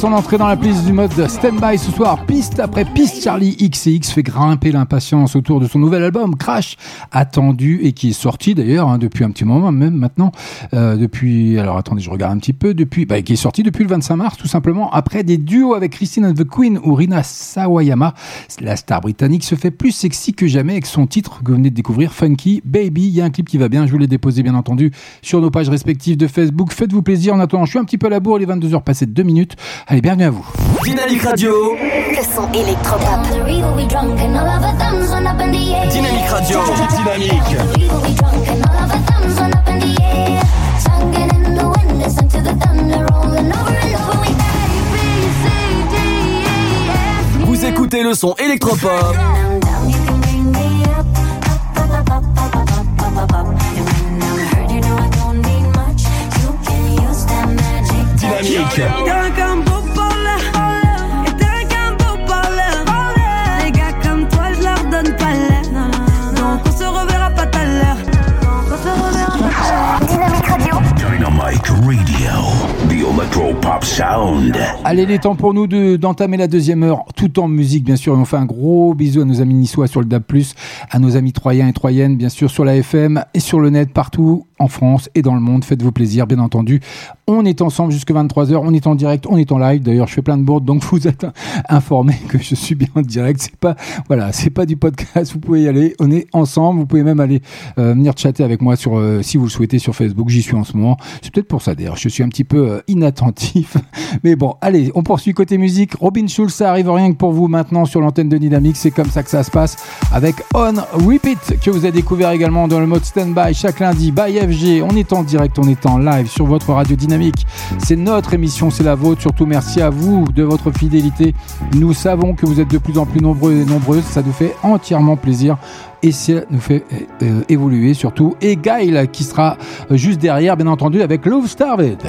Son entrée dans la playlist du mode Standby ce soir. Piste après piste, Charlie XCX fait grimper l'impatience autour de son nouvel album Crash, attendu et qui est sorti d'ailleurs hein, depuis un petit moment, même maintenant. Euh, depuis, alors attendez, je regarde un petit peu. Depuis, bah, qui est sorti depuis le 25 mars, tout simplement. Après des duos avec Christine and the Queen ou Rina Sawayama, la star britannique se fait plus sexy que jamais avec son titre que vous venez de découvrir, Funky Baby. Il y a un clip qui va bien, je vous l'ai déposé bien entendu sur nos pages respectives de Facebook. Faites-vous plaisir. En attendant, je suis un petit peu à la bourre, il est 22h passées de 2 minutes. Allez, bienvenue à vous. Dynamique Radio. Le son électropop? Dynamique Radio. Dynamique. Vous écoutez le son électropop. Dynamique. Radio. The Pop Sound. Allez, il est temps pour nous de- d'entamer la deuxième heure, tout en musique, bien sûr. Et on fait un gros bisou à nos amis niçois sur le DAB+, à nos amis troyens et troyennes, bien sûr, sur la FM et sur le net, partout en France et dans le monde. Faites-vous plaisir, bien entendu. On est ensemble jusqu'à 23h, on est en direct, on est en live. D'ailleurs, je fais plein de bourdes, donc vous êtes informés que je suis bien en direct. C'est pas, voilà, c'est pas du podcast. Vous pouvez y aller. On est ensemble. Vous pouvez même aller euh, venir chatter avec moi sur, euh, si vous le souhaitez, sur Facebook. J'y suis en ce moment. C'est peut-être pour ça d'ailleurs. Je suis un petit peu euh, inattentif. Mais bon, allez, on poursuit côté musique. Robin Schulz, ça arrive rien que pour vous maintenant sur l'antenne de Dynamique. C'est comme ça que ça se passe avec On Repeat que vous avez découvert également dans le mode standby chaque lundi by on est en direct, on est en live sur votre radio dynamique. C'est notre émission, c'est la vôtre. Surtout merci à vous de votre fidélité. Nous savons que vous êtes de plus en plus nombreux et nombreuses. Ça nous fait entièrement plaisir et ça nous fait euh, euh, évoluer surtout. Et Gail qui sera juste derrière, bien entendu, avec Love Starved.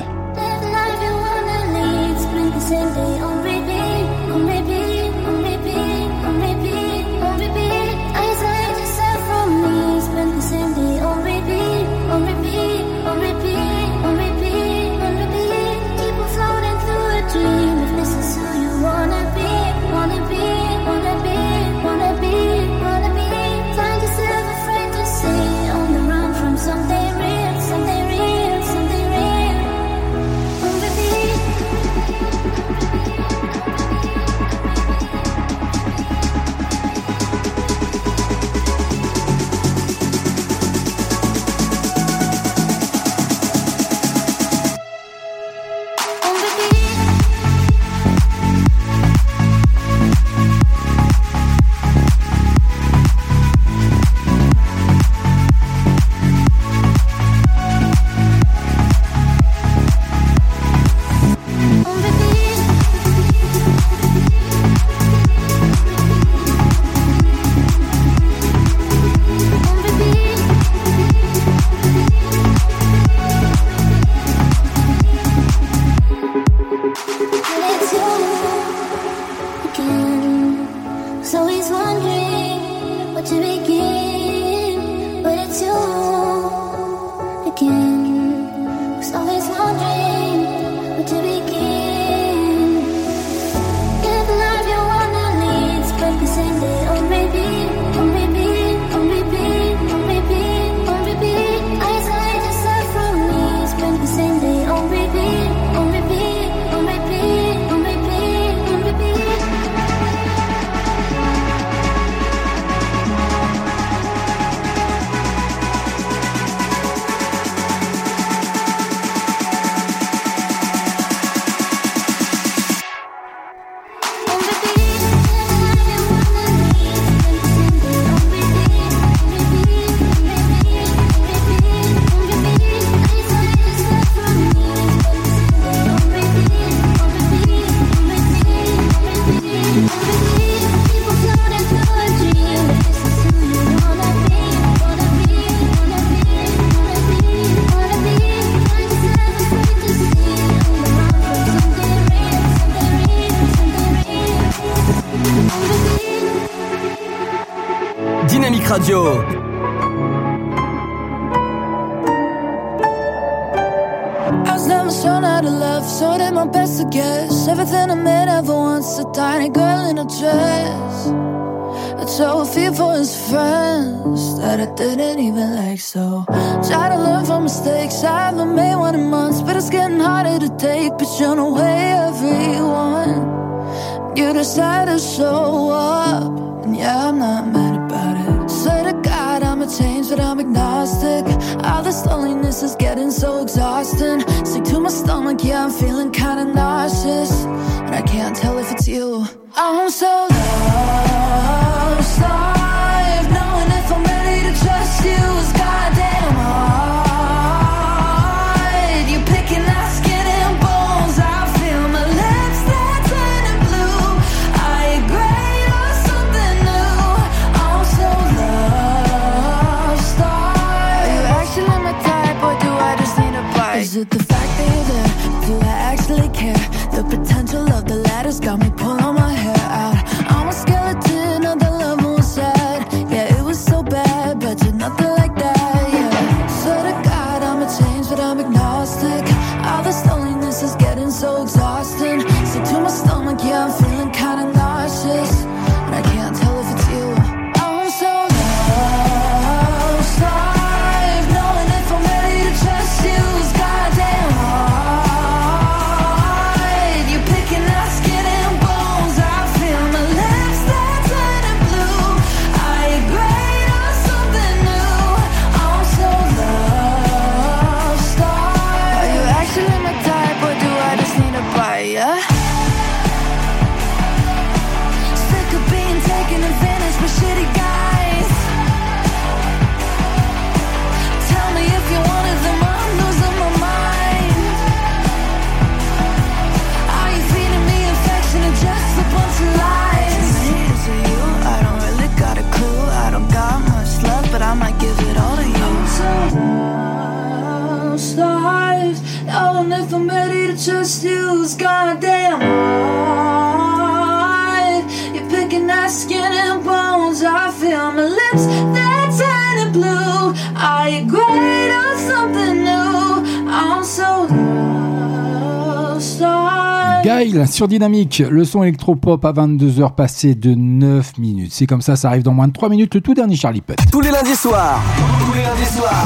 Sur Dynamique, le son électropop à 22h passé de 9 minutes. C'est comme ça, ça arrive dans moins de 3 minutes, le tout dernier Charlie Puth. Tous les lundis soirs. Tous les lundis soirs.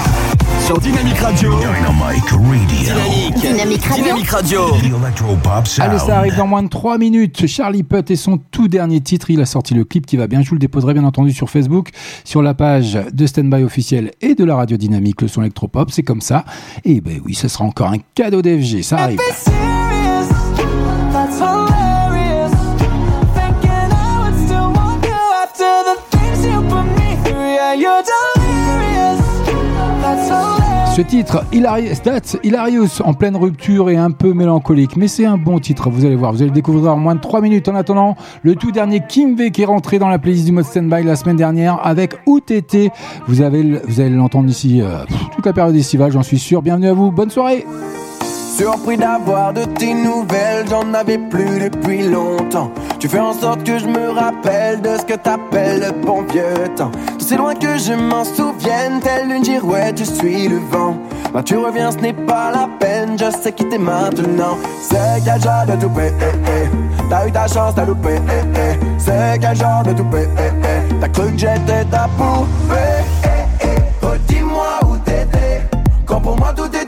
Sur Dynamic Radio. Dynamic Radio. Dynamique. Dynamique Radio. Dynamic Radio. Allez, ça arrive dans moins de 3 minutes. Charlie Puth et son tout dernier titre. Il a sorti le clip qui va bien. Je vous le déposerai bien entendu sur Facebook, sur la page de Standby officiel et de la radio dynamique, le son électropop. C'est comme ça. Et ben oui, ce sera encore un cadeau d'FG. Ça arrive. Ce titre, Hilarious, That's en pleine rupture et un peu mélancolique. Mais c'est un bon titre, vous allez voir. Vous allez le découvrir en moins de 3 minutes. En attendant, le tout dernier Kim V qui est rentré dans la playlist du mode standby la semaine dernière avec OTT. Vous, avez, vous allez l'entendre ici euh, toute la période estivale, j'en suis sûr. Bienvenue à vous. Bonne soirée. Surpris d'avoir de tes nouvelles, j'en avais plus depuis longtemps. Tu fais en sorte que je me rappelle de ce que t'appelles le bon vieux temps. C'est loin que je m'en souvienne, telle une girouette, je suis le vent. Bah tu reviens, ce n'est pas la peine, je sais qui t'es maintenant. C'est quel genre de toupet, eh, eh. T'as eu ta chance, t'as loupé, eh, eh. C'est quel genre de toupet, eh, eh. T'as cru que j'étais ta poupée, eh. Redis-moi où t'étais, quand pour moi tout était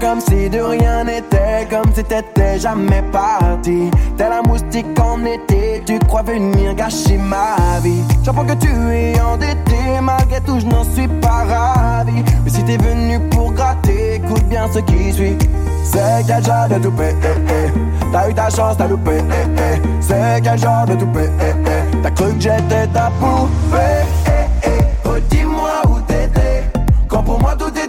Comme si de rien n'était, comme si t'étais jamais parti. T'es la moustique en été, tu crois venir gâcher ma vie. J'apprends que tu es endetté, malgré tout je n'en suis pas ravi. Mais si t'es venu pour gratter, écoute bien ce qui suit. C'est quel genre de toupet, eh, eh? T'as eu ta chance, t'as loupé, eh, eh? C'est quel genre de toupet, eh, eh? T'as cru que j'étais ta poupée, eh. Redis-moi où t'étais, quand pour moi tout était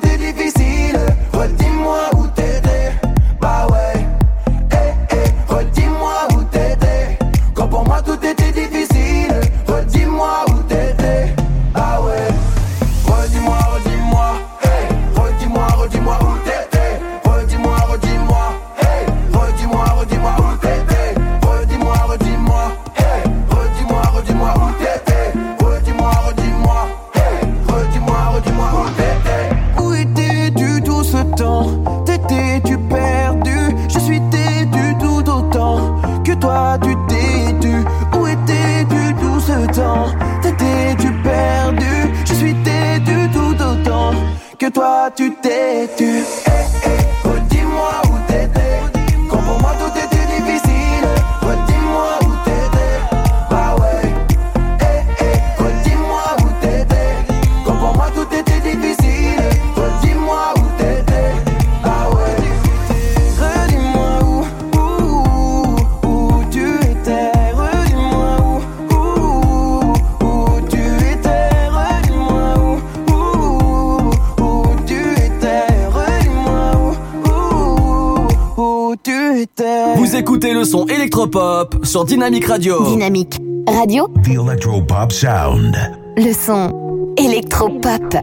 son électropop sur Dynamic Radio. Dynamique Radio, The Electropop Sound. le son électropop.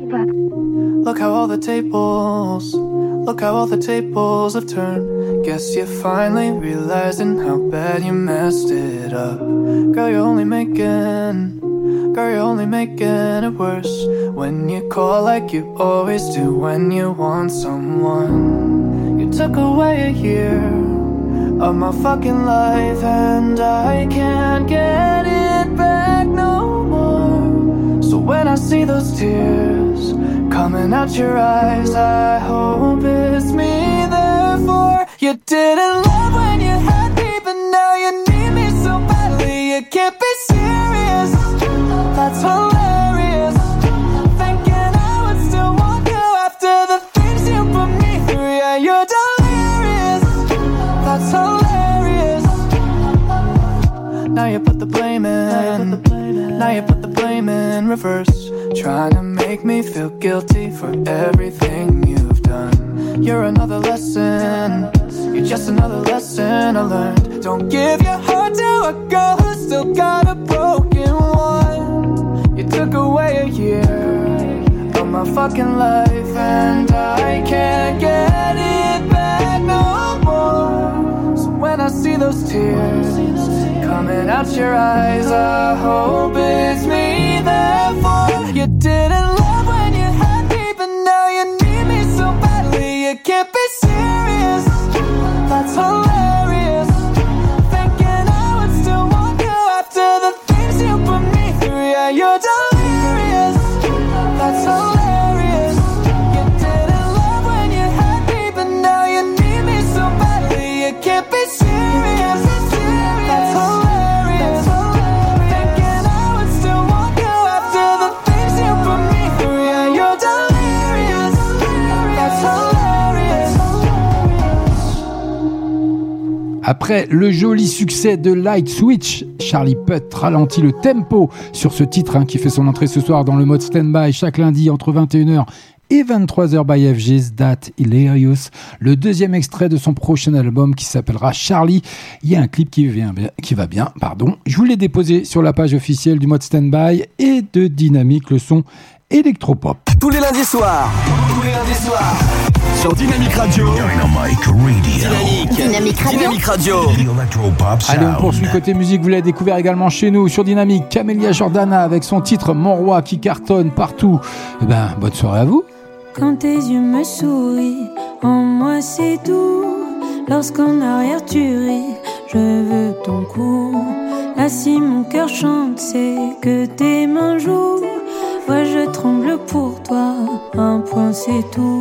Look how all the tables, look how all the tables have turned. Guess you're finally realizing how bad you messed it up. Girl, you're only making, girl, you're only making it worse. When you call like you always do when you want someone. You took away a year of my fucking life, and I can't get it back no more. So when I see those tears coming out your eyes, I hope it's me. Now you put the blame in reverse. Trying to make me feel guilty for everything you've done. You're another lesson. You're just another lesson I learned. Don't give your heart to a girl who's still got a broken one. You took away a year of my fucking life, and I can't get it I see those tears coming out your eyes, I hope it's me. Therefore, you didn't Après le joli succès de Light Switch, Charlie Putt ralentit le tempo sur ce titre hein, qui fait son entrée ce soir dans le mode stand-by chaque lundi entre 21h et 23h by FG's That Hilarious, le deuxième extrait de son prochain album qui s'appellera Charlie. Il y a un clip qui, va bien, pardon. Je vous l'ai déposé sur la page officielle du mode stand-by et de Dynamique, le son électropop. Tous les lundis soirs. Tous les lundis soirs. Sur Dynamique Radio. Dynamic Radio. Dynamique. Dynamique Radio. Dynamique Radio. Allez, on poursuit côté musique. Vous l'avez découvert également chez nous sur Dynamique. Camélia Jordana avec son titre Mon Roi qui cartonne partout. Eh ben, bonne soirée à vous. Quand tes yeux me sourient, en moi c'est tout. Lorsqu'en arrière tu ris, je veux ton cou. Là si mon cœur chante, c'est que tes mains jouent. Ouais, je tremble pour toi, un point c'est tout.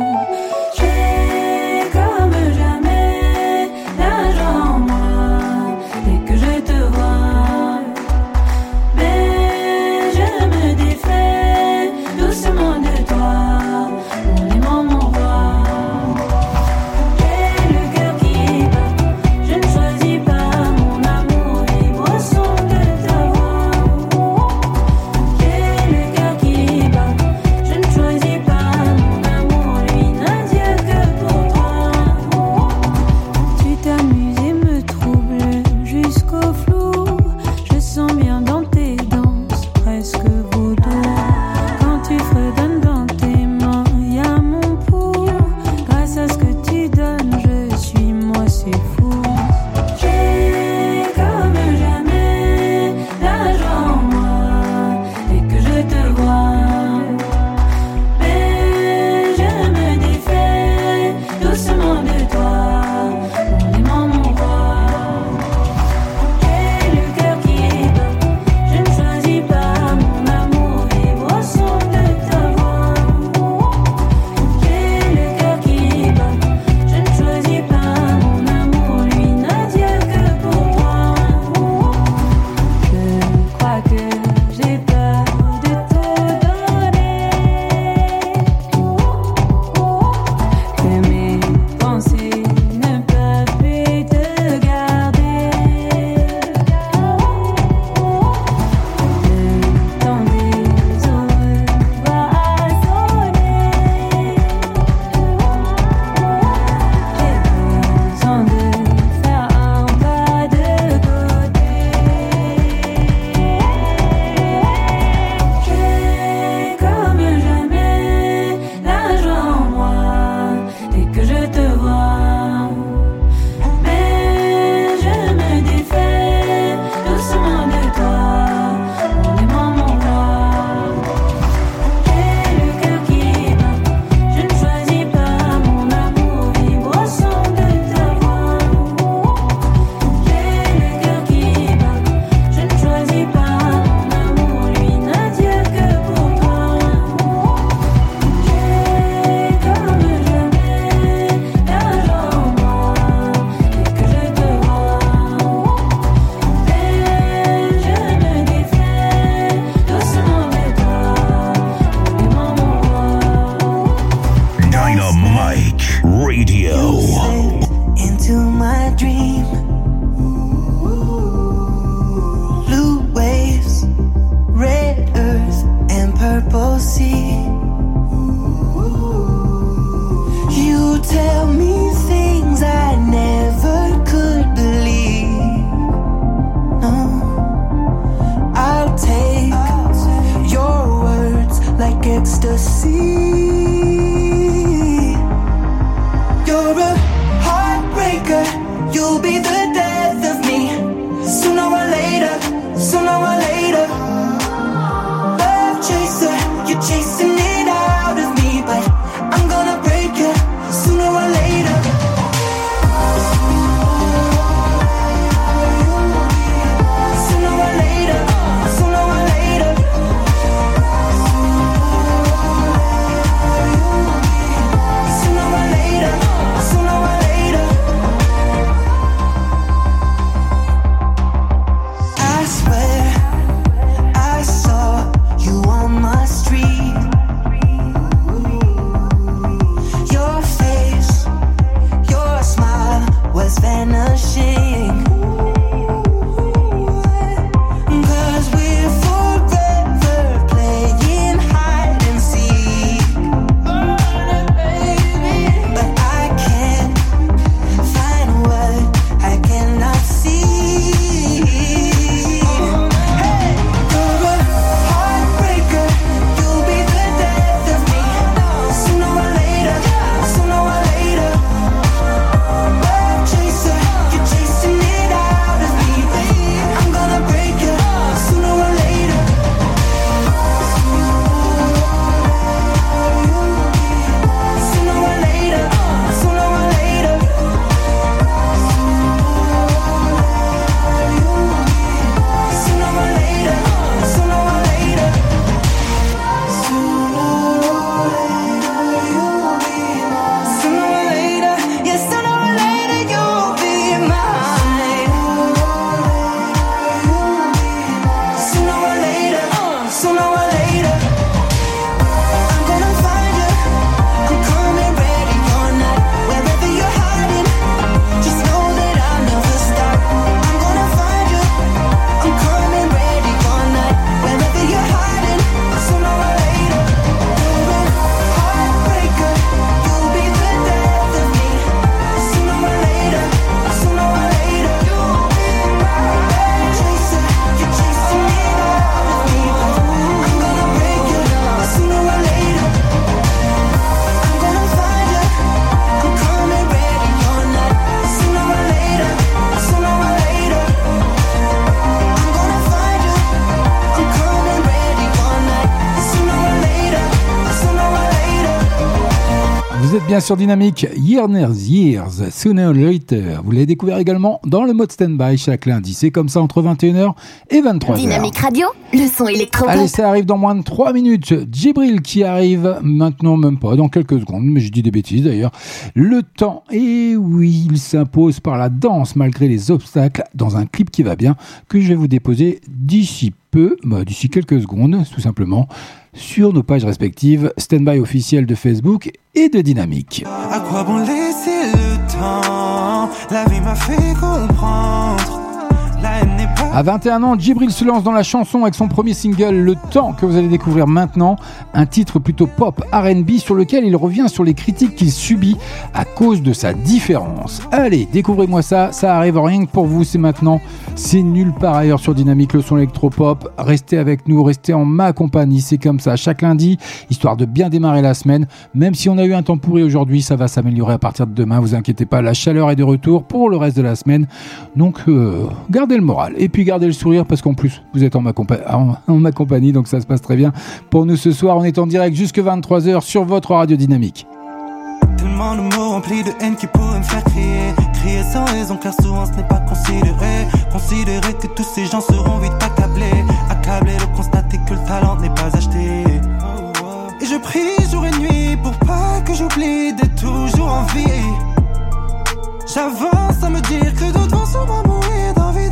Sur Dynamique, Year Nears Years, Sooner or Later. Vous l'avez découvert également dans le mode stand-by chaque lundi. C'est comme ça entre 21h et 23h. Dynamique Radio, le son électropop. Allez, ça arrive dans moins de 3 minutes. Djibril qui arrive maintenant, même pas, dans quelques secondes, mais je dis des bêtises d'ailleurs. Le temps, et oui, il s'impose par la danse malgré les obstacles dans un clip qui va bien que je vais vous déposer d'ici peu, bah, d'ici quelques secondes, tout simplement, sur nos pages respectives, stand-by officiel de Facebook et de Dynamique. À 21 ans, Djibril se lance dans la chanson avec son premier single Le Temps que vous allez découvrir maintenant, un titre plutôt pop R&B sur lequel il revient sur les critiques qu'il subit à cause de sa différence. Allez, découvrez-moi ça, ça arrive rien que pour vous, c'est maintenant, c'est nulle part ailleurs sur Dynamique le son électropop. Restez avec nous, restez en ma compagnie, c'est comme ça chaque lundi, histoire de bien démarrer la semaine. Même si on a eu un temps pourri aujourd'hui, ça va s'améliorer à partir de demain, vous inquiétez pas, la chaleur est de retour pour le reste de la semaine. Donc euh, gardez le moral et puis gardez le sourire parce qu'en plus vous êtes en ma, en- en ma compagnie donc ça se passe très bien pour nous ce soir on est en direct jusque 23h sur votre radio dynamique Tellement de mots remplis de haine qui pourraient me faire crier. Crier sans raison car souvent ce n'est pas considéré. Considérer que tous ces gens seront vite accablés. Accablés de constater que le talent n'est pas acheté. Et je prie jour et nuit pour pas que j'oublie d'être toujours en vie. J'avance à me dire que d'autres vont sûrement mourir d'envie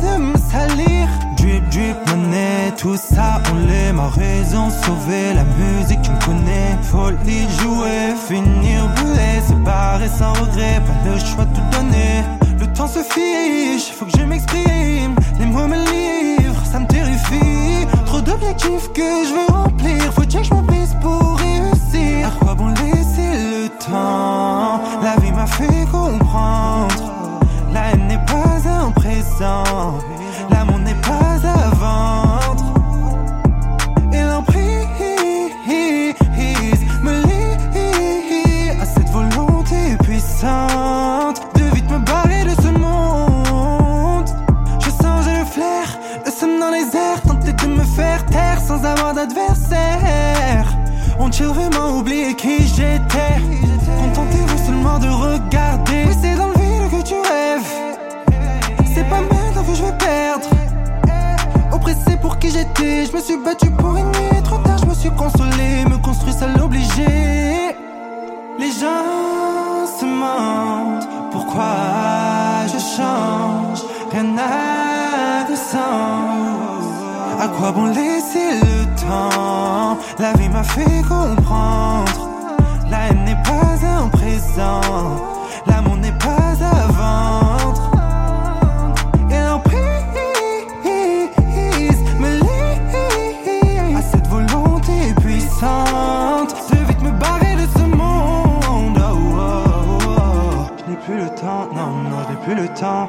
salir. Drip, drip, monnaie, tout ça on l'aime. A raison, sauver la musique, tu me connais. Folie, jouer, finir brûlé, se sans regret. Pas le choix de tout donner. Le temps se fiche, faut que je m'exprime. Les mots me livrent, ça me terrifie. Trop d'objectifs que je veux remplir. Faut dire que je m'oblige pour réussir. À quoi bon laisser le temps? La vie m'a fait comprendre. La haine n'est pas un présent. L'amour n'est pas à vendre. Et l'emprise me lie à cette volonté puissante de vite me barrer de ce monde. Je sens j'ai le flair, le somme dans les airs, tenter de me faire taire sans avoir d'adversaire. Ont-ils vraiment oublié qui j'étais Contentez-vous seulement de regarder. C'est dans le vide que tu rêves. Oppressé pour qui j'étais, je me suis battu pour une nuit. Trop tard, je me suis consolé, me construit ça l'obligé. Les gens se mentent, pourquoi je change? Rien n'a de sens. À quoi bon laisser le temps? La vie m'a fait comprendre. La haine n'est pas un présent, plus le temps.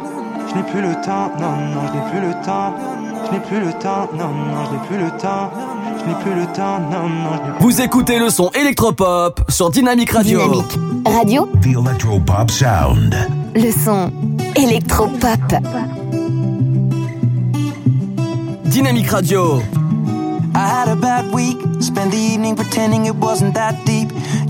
Je n'ai plus le temps, non, non, je n'ai plus le temps. Je n'ai plus le temps, non, non, je n'ai plus le temps. Je n'ai plus le temps, non, non, je n'ai plus Vous écoutez le son électropop sur Dynamique Radio. Dynamique Radio, The Electropop Sound. le son électropop. Dynamique Radio. I had a bad week, spent the evening pretending it wasn't that deep.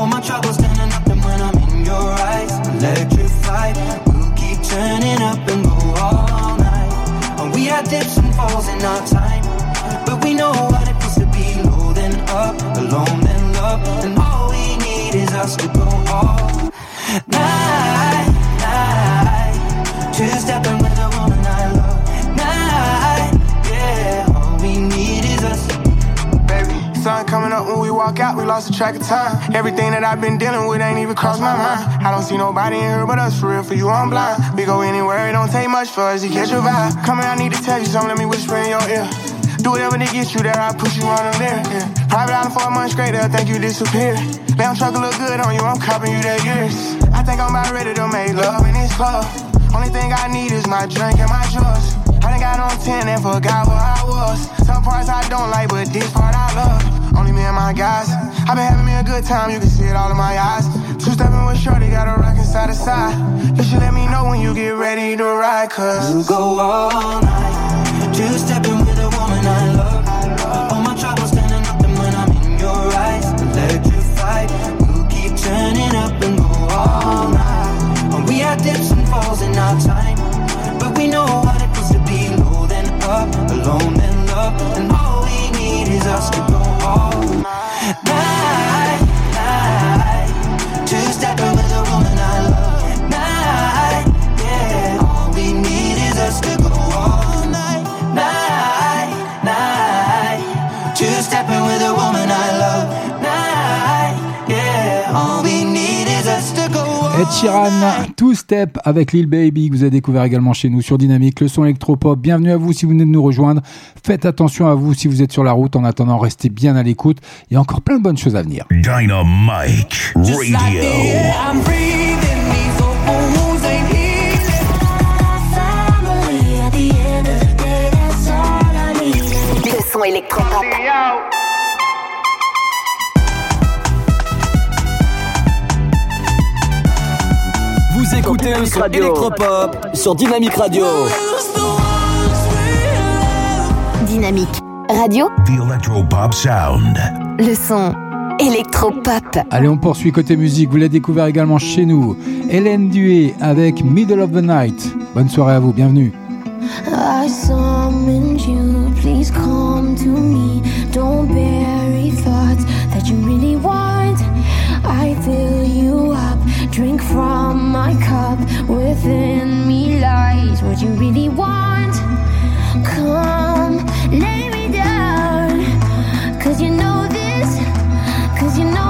All my troubles standing up and when I'm in your eyes, electrified. We'll keep turning up and go all night. And we had dips and falls in our time, but we know what it feels to be low then up, alone then love, and all we need is us to go all night, night. Two stepping with coming up when we walk out, we lost the track of time. Everything that I've been dealing with ain't even crossed my mind. I don't see nobody in here but us, for real, for you, I'm blind. We go anywhere, it don't take much for us to catch your vibe. Coming, I need to tell you something, let me whisper in your ear. Do whatever to get you there, I push you on them there. Yeah. Private island for a month straight, they'll think you disappeared. Lamb truck look good on you, I'm copping you that years. I think I'm about ready to make love in this club. Only thing I need is my drink and my drugs. I done got on 10 and forgot where I was. Some parts I don't like, but this part I love. Only me and my guys. I've been having me a good time, you can see it all in my eyes. Two stepping with Shorty, got a rockin' side to side. You should let me know when you get ready to ride, cause. You go all night. Two stepping with a woman I love. All my troubles standing up, and when I'm in your eyes, electrified. We'll keep turning up and go all night. And we had dips and falls in our time, but we know what it feels to be low then up, alone then love, and all we need is us to now Ed Sheeran, Two Step avec Lil Baby que vous avez découvert également chez nous sur Dynamique, le son électropop. Bienvenue à vous si vous venez de nous rejoindre. Faites attention à vous si vous êtes sur la route. En attendant, restez bien à l'écoute. Il y a encore plein de bonnes choses à venir. Dynamite Radio. Écoutez le son électropop sur Dynamique Radio. Dynamique Radio, The Electropop Sound. le son électropop. Allez, on poursuit côté musique. Vous l'avez découvert également chez nous. Hélène Duet avec Middle of the Night. Bonne soirée à vous. Bienvenue. I summoned you, please come to me. Don't bury thoughts that you really want. I fill you up, drink from my cup. Within me lies what you really want. Come, lay me down. Cause you know this, cause you know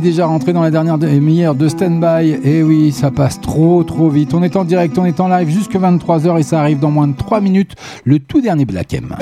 déjà rentré dans la dernière demi-heure de stand-by. Et oui, ça passe trop trop vite. On est en direct, on est en live jusque 23h et ça arrive dans moins de 3 minutes. Le tout dernier Black M.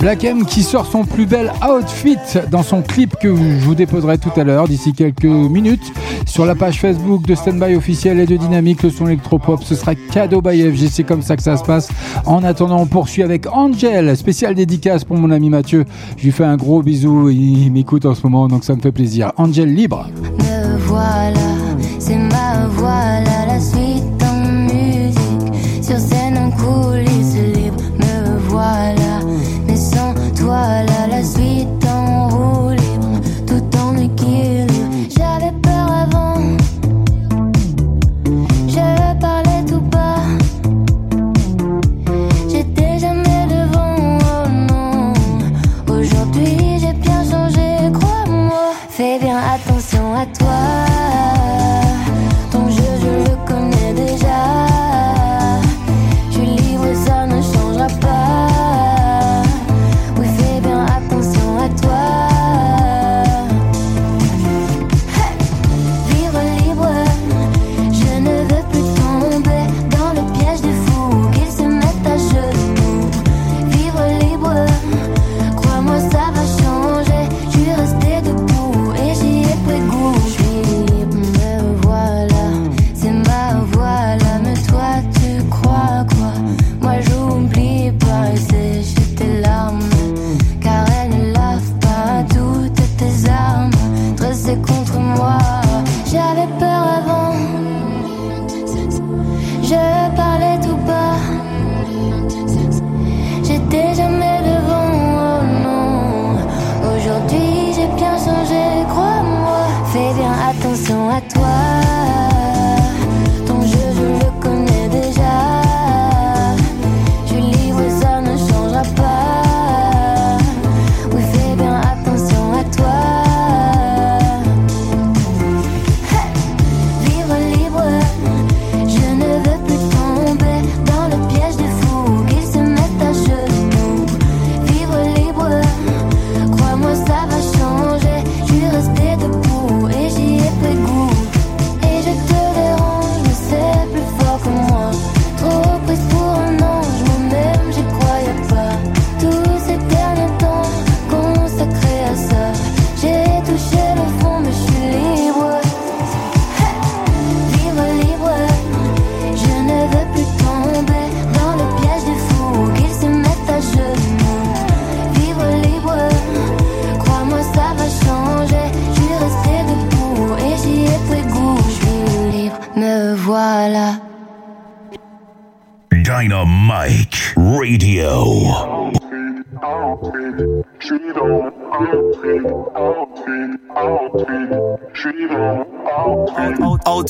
Black M qui sort son plus bel outfit dans son clip que je vous déposerai tout à l'heure d'ici quelques minutes sur la page Facebook de Standby officiel et de Dynamique le son électropop ce sera cadeau by FG c'est comme ça que ça se passe. En attendant on poursuit avec Angel spécial dédicace pour mon ami Mathieu. Je lui fais un gros bisou il m'écoute en ce moment donc ça me fait plaisir. Angel libre. Me voilà,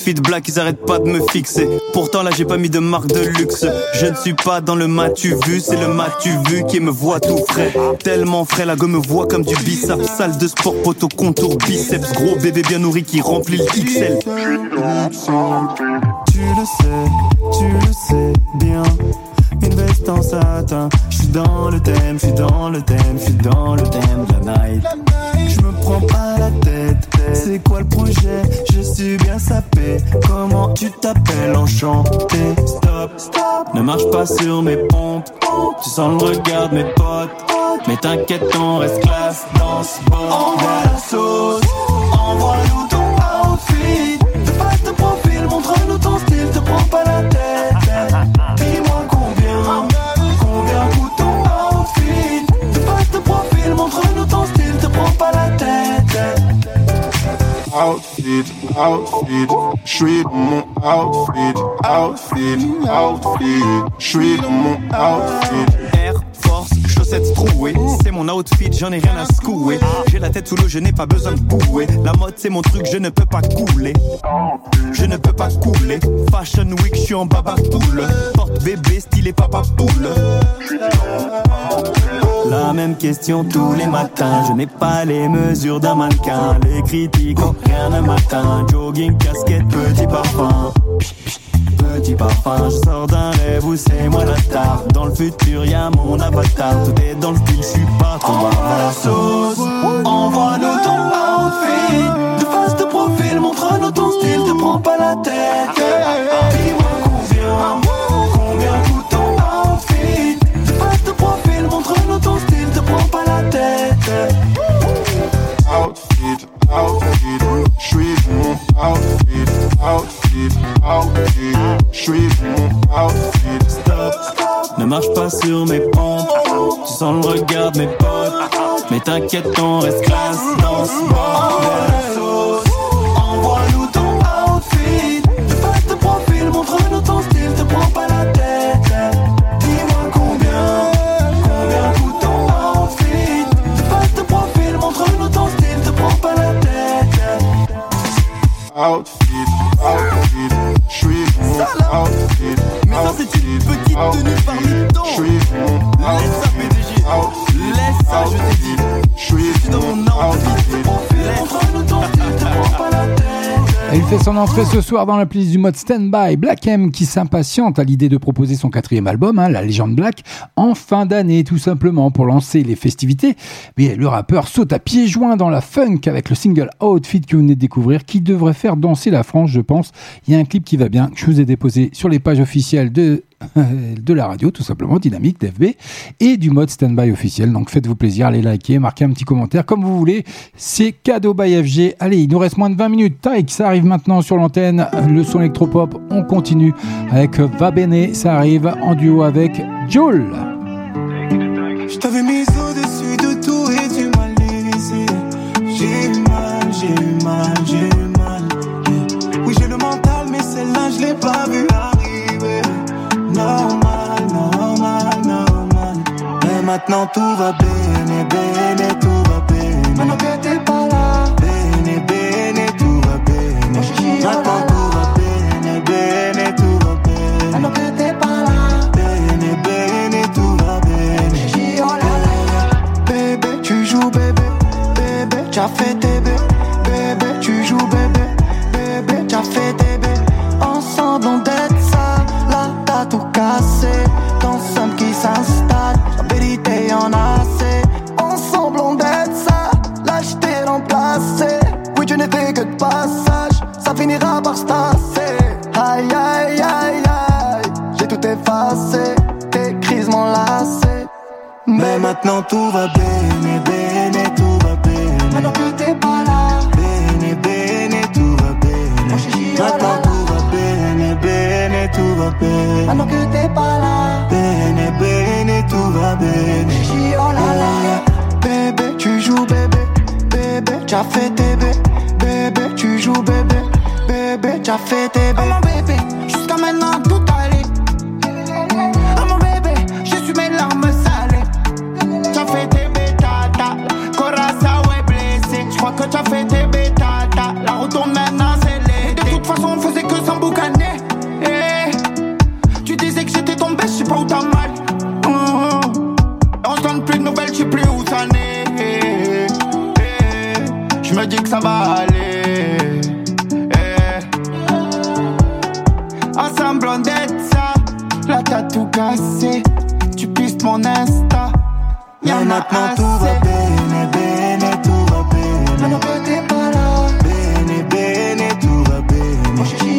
Outfit black, ils arrêtent pas de me fixer. Pourtant là j'ai pas mis de marque de luxe. Je ne suis pas dans le matu vu, c'est le matu vu qui me voit tout frais. Tellement frais, la gomme me voit comme du bicep. Salle de sport, poteau, contour, biceps. Gros bébé bien nourri qui remplit le XL. Tu le sais, tu le sais bien. Une veste en satin. Je suis dans le thème, je suis dans le thème, je suis dans le thème de la night. Je me prends pas la tête. C'est quoi le projet? Je suis bien sapé. Comment tu t'appelles? Enchanté Stop, stop. Ne marche pas sur mes pompes. Tu sens le regard de mes potes. Mais t'inquiète, on reste classe dans ce bordel. Envoie la sauce, envoie-nous ton Outfit, outfit, je suis mon outfit, outfit, outfit, je suis mon outfit. Air Force, chaussettes trouées. C'est mon outfit, j'en ai rien à secouer. J'ai la tête sous l'eau, je n'ai pas besoin de bouer. La mode, c'est mon truc, je ne peux pas couler. Je ne peux pas couler. Fashion Week, je suis en baba poule. Porte bébé, stylé papa poule. La même question tous les matins. Je n'ai pas les mesures d'un mannequin. Les critiques ont rien matin. Jogging, casquette, petit parfum. petit parfum. Je sors d'un rêve où c'est moi la star. Dans le futur, y a mon avatar. Tout est dans le style, je suis pas ton bavard. la sauce, envoie-nous ton outfit. De face de profil, montre-nous ton style, te prends pas la tête. Outfit, outfit, je suis mon outfit. Stop, ne marche pas sur mes pompes. Tu sens le regard de mes potes. Mais t'inquiète, on reste classe dans ce bordel. Laisse ça, PDG. Laisse ça, je t'ai dit. Je suis dans mon outfit. Il fait son entrée ce soir dans la playlist du mode Standby. Black M qui s'impatiente à l'idée de proposer son quatrième album, hein, La Légende Black, en fin d'année, tout simplement pour lancer les festivités. Mais le rappeur saute à pieds joints dans la funk avec le single Outfit que vous venez de découvrir, qui devrait faire danser la France, je pense. Il y a un clip qui va bien, que je vous ai déposé sur les pages officielles de de la radio, tout simplement, Dynamique, d'FB, et du mode standby officiel. Donc faites-vous plaisir, allez liker, marquez un petit commentaire comme vous voulez. C'est cadeau by FG. Allez, il nous reste moins de 20 minutes. Taïk, ça arrive maintenant sur l'antenne. Le son électropop, on continue avec Va Bene, ça arrive en duo avec Joel. Maintenant tout va bien, bene, tout va bien. Maintenant que t'es pas là, bene, bene, tout va bien. Maintenant tout va bien, bene, tout va bien. Maintenant que t'es pas là, bene, bene, tout va bien. Là. Bébé, tu joues bébé, bébé, tu as fait tasser. Aïe aïe aïe aïe, j'ai tout effacé, tes crises m'ont lassé. Mais maintenant tout va bien, bene, tout va bien. Maintenant que t'es pas là, bene, bene, tout va bien. Maintenant tout va bien, bene, tout va bien. Maintenant que t'es pas là, bene, bene, tout va bien. Oh là là, bébé, tu joues bébé, bébé, tu as fait tes bébés, bébé, tu joues bébé, as fait tes bébés. mon bébé, jusqu'à maintenant tout allait. Mon bébé, je suis mes larmes salées. Tu as fait tes bêtatas, Corazza est blessé. Je crois que tu as fait tes cassé. Tu pistes mon insta. Y'a maintenant tout va bien, bene, tout va bien. Maintenant que t'es pas là, bene, bene, tout va bien.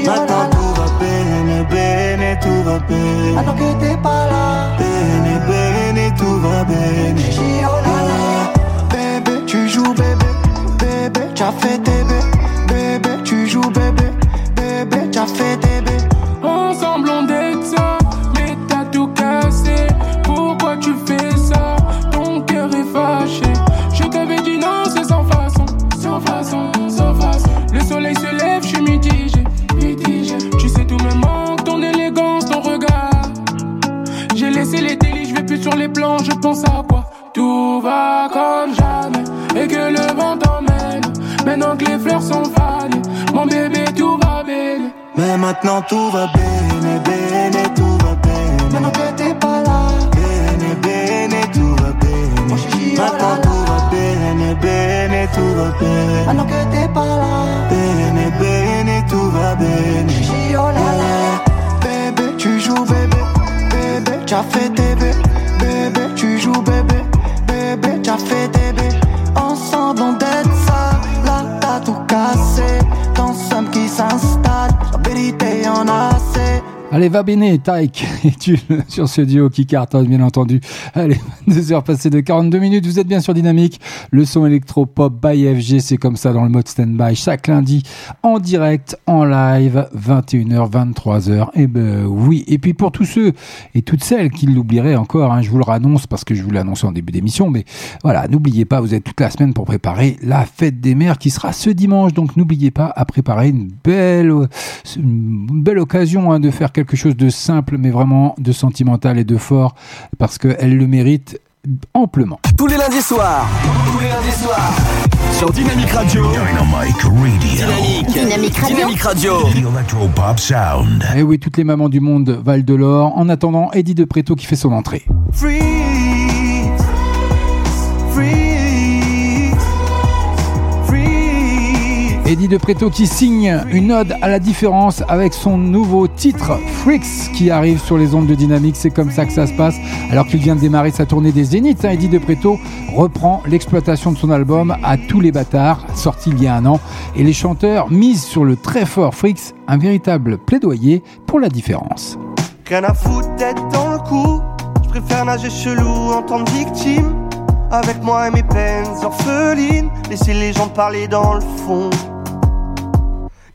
Maintenant tout va bien, bene, tout va bien. Maintenant que t'es pas là, bene, bene, tout va bien. Oh là là, bébé, tu joues bébé, bébé, tu as t'as Allez, va béné, Taïk et tu sur ce duo qui cartonne, bien entendu. Allez, 2 heures passées de 42 minutes, vous êtes bien sur Dynamique. Le son électro-pop by FG, c'est comme ça dans le mode stand-by. Chaque lundi, en direct, en live, 21h, 23h. Et ben oui. Et puis pour tous ceux et toutes celles qui l'oublieraient encore, hein, je vous le annonce parce que je vous l'ai annoncé en début d'émission, mais voilà, n'oubliez pas, vous êtes toute la semaine pour préparer la fête des mères qui sera ce dimanche. Donc n'oubliez pas à préparer une belle, une belle occasion hein, de faire quelque chose de simple, mais vraiment de sentimental et de fort, parce qu'elle le mérite amplement. Tous les lundis soirs. Tous les lundis soirs. Sur Dynamic Radio. Dynamic Radio. Dynamique. Dynamique Radio. Dynamic Radio. Electropop Sound. Et oui, toutes les mamans du monde valent de l'or. En attendant, Eddie de Preto qui fait son entrée. Freeze, Eddie de Preto qui signe une ode à la différence avec son nouveau titre Freaks qui arrive sur les ondes de Dynamique. C'est comme ça que ça se passe. Alors qu'il vient de démarrer sa tournée des Zéniths, hein, Eddie de Preto reprend l'exploitation de son album à tous les bâtards, sorti il y a un an. Et les chanteurs misent sur le très fort Freaks, un véritable plaidoyer pour la différence. Rien à foutre dans le coup. Je préfère nager chelou en tant que. Avec moi mes peines orphelines. Les gens dans le fond.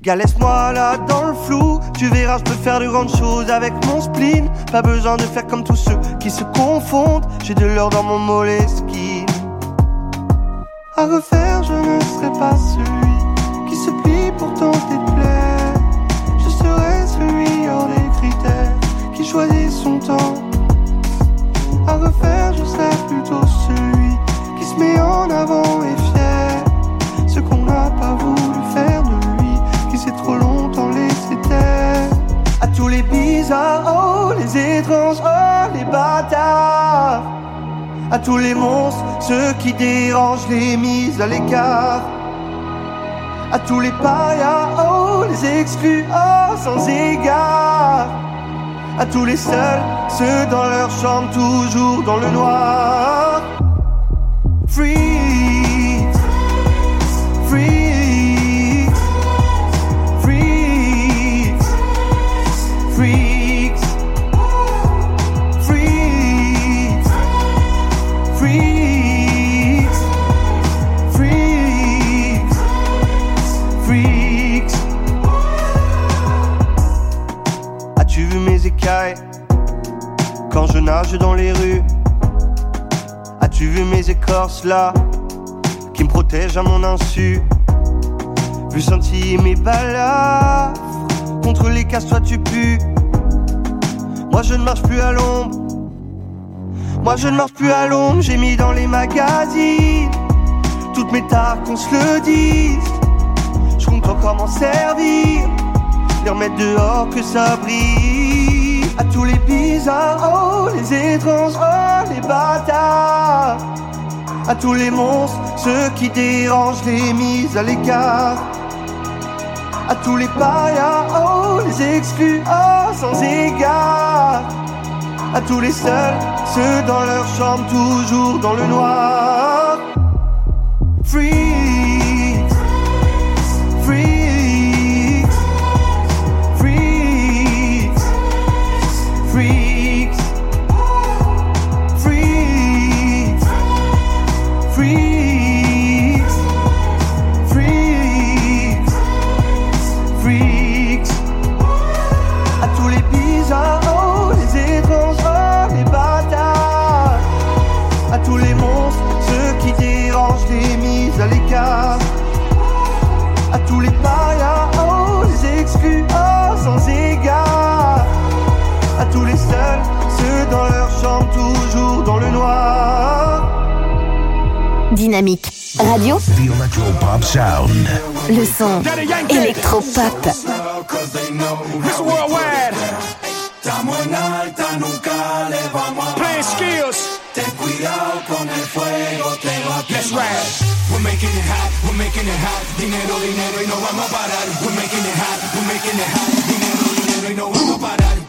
Gars, laisse-moi là dans le flou. Tu verras, je peux faire de grandes choses avec mon spleen. Pas besoin de faire comme tous ceux qui se confondent. J'ai de l'or dans mon moleskine. À refaire, je ne serai pas celui qui se plie pour tenter de plaire. Je serai celui hors des critères qui choisit son temps. À refaire, je serai plutôt celui qui se met en avant et fier. Ce qu'on n'a pas voulu tous les bizarres, oh, les étranges, oh, les bâtards. À tous les monstres, ceux qui dérangent les mises à l'écart. À tous les parias, oh, les exclus, oh, sans égard. À tous les seuls, ceux dans leur chambre, toujours dans le noir. Freeze, quand je nage dans les rues As-tu vu mes écorces là qui me protègent à mon insu? Vu sentir mes balafres contre les casses, toi tu pues. Moi je ne marche plus à l'ombre. Moi je ne marche plus à l'ombre, j'ai mis dans les magazines toutes mes tares qu'on se le dise. Je compte encore m'en servir, les remettre dehors que ça brille. À tous les bizarres, oh, les étranges, oh, les bâtards. À tous les monstres, ceux qui dérangent les mises à l'écart. À tous les parias, oh, les exclus, oh, sans égard. À tous les seuls, ceux dans leur chambre, toujours dans le noir. Dynamique Radio, The Electropop Sound. le son électropop. Miss Worldwide. Estamos en alta, nunca le vamos a Play skills. Ten cuidado con el fuego, te va a Let's ride. We're making it hot, we're making it hot. Dinero, dinero y no vamos a parar. We're making it hot, we're making it hot. Dinero, dinero y no vamos a parar.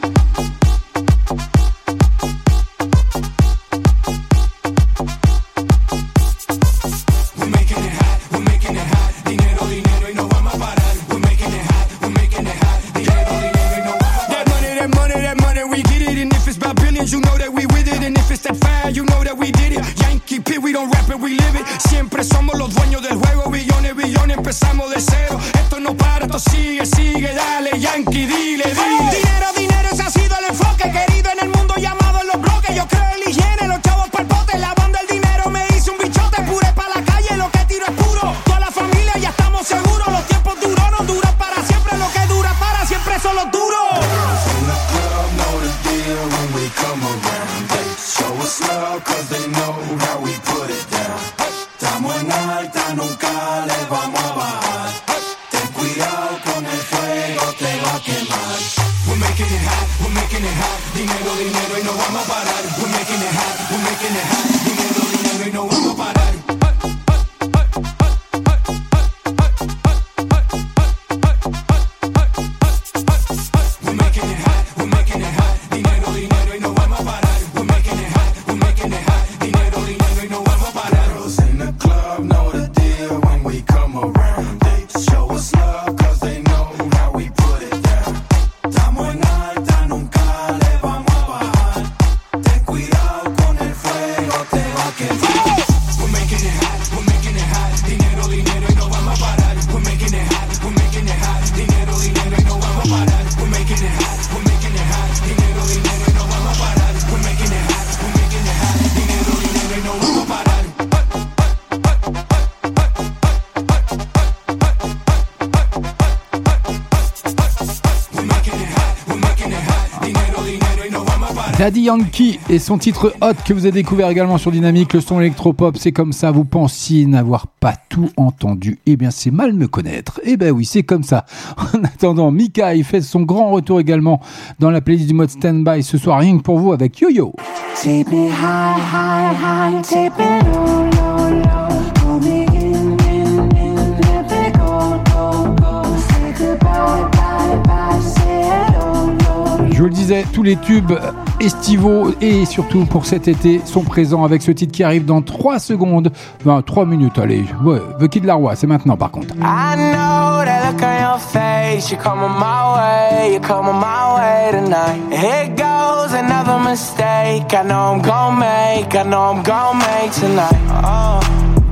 Daddy Yankee et son titre Hot que vous avez découvert également sur Dynamique, le son électropop, c'est comme ça, vous pensiez n'avoir pas tout entendu. Eh bien, c'est mal me connaître. Eh ben oui, c'est comme ça. En attendant, Mika, il fait son grand retour également dans la playlist du mode Standby ce soir, rien que pour vous avec Yo-Yo. Take me high, high, high, take me low, low, low. Pull me in, in, in, let me go, go, go. Say goodbye, bye, bye, say hello, hello. Je vous le disais, tous les tubes estivaux et surtout pour cet été sont présents avec ce titre qui arrive dans 3 secondes. Enfin, 3 minutes, allez. Ouais, The Kid Laroi, c'est maintenant par contre. I know that look on your face. You're coming my way, you're coming my way tonight. Here goes another mistake. I know I'm gonna make, I know I'm gonna make tonight. Oh,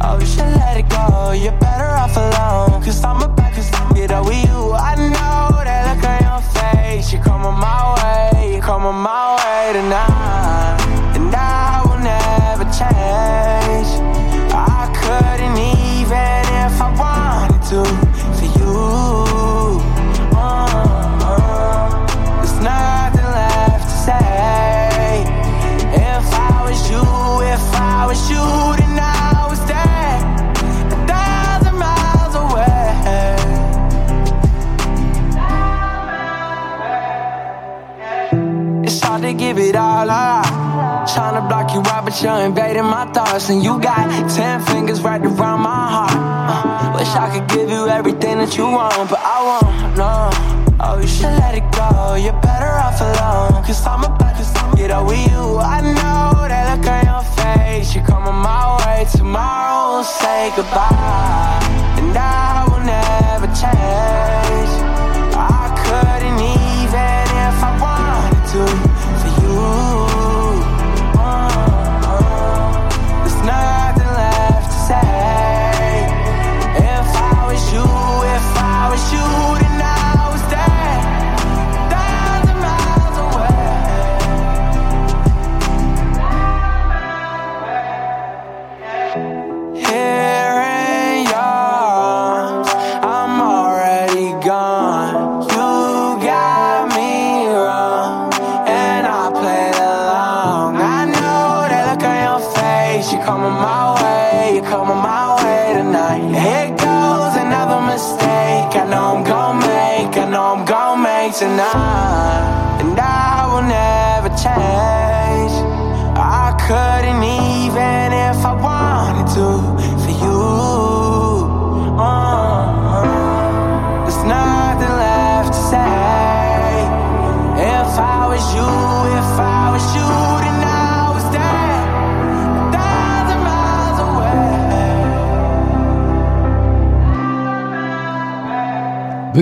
oh, you should let it go. You're better off alone. Cause I'm about to get over you. I know face. You're coming my way, coming my way tonight. And I will never change. I couldn't even if I wanted to but you're invading my thoughts. And you got ten fingers right around my heart. Uh, wish I could give you everything that you want, but I won't. No. Oh, you should let it go. You're better off alone. Cause I'm about to get over you. I know that look on your face. You're coming my way. Tomorrow we'll say goodbye. And I will never change. I couldn't even if I wanted to was you,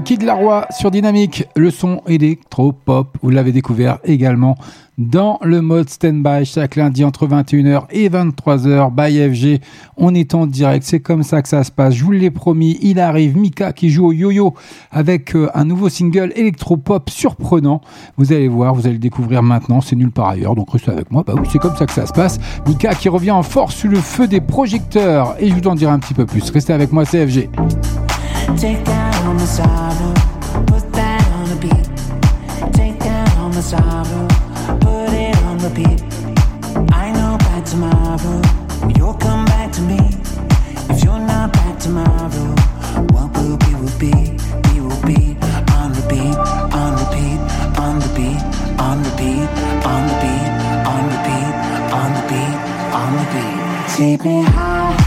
Kid Laroi sur Dynamique, le son électro-pop, vous l'avez découvert également dans le mode stand-by chaque lundi entre 21h et 23h by FG. On est en direct, c'est comme ça que ça se passe. Je vous l'ai promis, il arrive Mika qui joue au yo-yo avec euh, un nouveau single électro-pop surprenant. Vous allez voir, vous allez le découvrir maintenant, c'est nulle part ailleurs, donc restez avec moi. Bah oui, c'est comme ça que ça se passe. Mika qui revient en force sous le feu des projecteurs et je vous en dirai un petit peu plus. Restez avec moi, c'est FG. Take down the sorrow, put that on a beat. Take down the sorrow, put it on repeat. I know by tomorrow you'll come back to me. If you're not back tomorrow, what will be will be, be will be on repeat, on repeat, on repeat, on repeat, on repeat, on repeat, on repeat, on repeat. Take me high,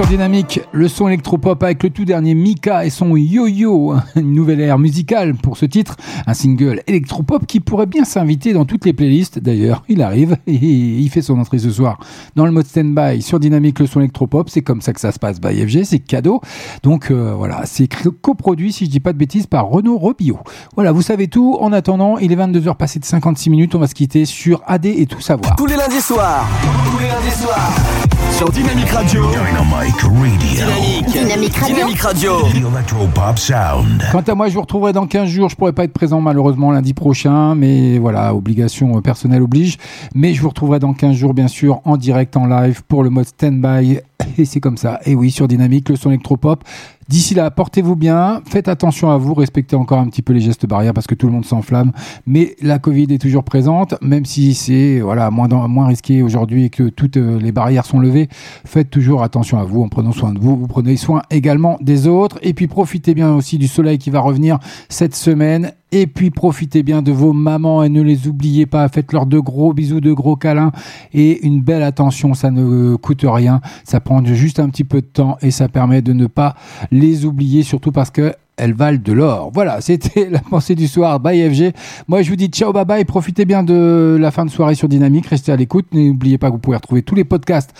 Sûr dynamique, le son électropop avec le tout dernier Mika et son yo-yo, une nouvelle ère musicale pour ce titre, un single électropop qui pourrait bien s'inviter dans toutes les playlists. D'ailleurs, il arrive et il fait son entrée ce soir dans le mode stand-by sur dynamique, le son électropop. C'est comme ça que ça se passe by FG, c'est cadeau. Donc euh, voilà, c'est coproduit, si je dis pas de bêtises, par Renaud Robillot. Voilà, vous savez tout. En attendant, il est 22h passé de 56 minutes. On va se quitter sur AD et tout savoir. Tous les lundis soirs. Tous les lundis soirs. Sur Dynamique Radio. Dynamic Radio. Dynamique. Dynamique Radio. Dynamique Radio. Electropop Sound. Quant à moi, je vous retrouverai dans 15 jours. Je pourrai pas être présent malheureusement lundi prochain, mais voilà, obligation euh, personnelle oblige. Mais je vous retrouverai dans 15 jours, bien sûr, en direct, en live, pour le mode stand-by. Et c'est comme ça. Et oui, sur Dynamique, le son électropop. D'ici là, portez-vous bien, faites attention à vous, respectez encore un petit peu les gestes barrières parce que tout le monde s'enflamme. Mais la Covid est toujours présente, même si c'est voilà moins, moins risqué aujourd'hui et que toutes euh, les barrières sont levées. Faites toujours attention à vous en prenant soin de vous. Vous prenez soin également des autres. Et puis profitez bien aussi du soleil qui va revenir cette semaine. Et puis profitez bien de vos mamans et ne les oubliez pas. Faites-leur de gros bisous, de gros câlins et une belle attention. Ça ne coûte rien. Ça prend juste un petit peu de temps et ça permet de ne pas les oublier, surtout parce que elles valent de l'or. Voilà, c'était la pensée du soir by FG. Moi, je vous dis ciao, bye bye. Profitez bien de la fin de soirée sur Dynamique. Restez à l'écoute. N'oubliez pas que vous pouvez retrouver tous les podcasts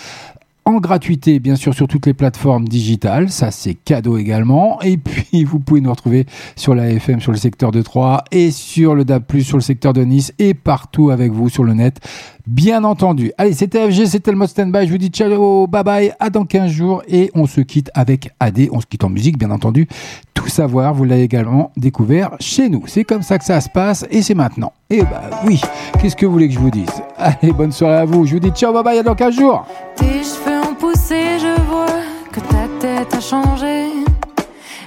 en gratuité, bien sûr, sur toutes les plateformes digitales. Ça, c'est cadeau également. Et puis, vous pouvez nous retrouver sur la FM, sur le secteur de Troyes et sur le DAB+, sur le secteur de Nice et partout avec vous sur le net. Bien entendu. Allez, c'était FG, c'était le mode stand-by. Je vous dis ciao, bye bye, à dans 15 jours et on se quitte avec AD. On se quitte en musique, bien entendu. Tout savoir, vous l'avez également découvert chez nous. C'est comme ça que ça se passe et c'est maintenant. Et bah oui, qu'est-ce que vous voulez que je vous dise? Allez, bonne soirée à vous. Je vous dis ciao, bye bye, à dans 15 jours.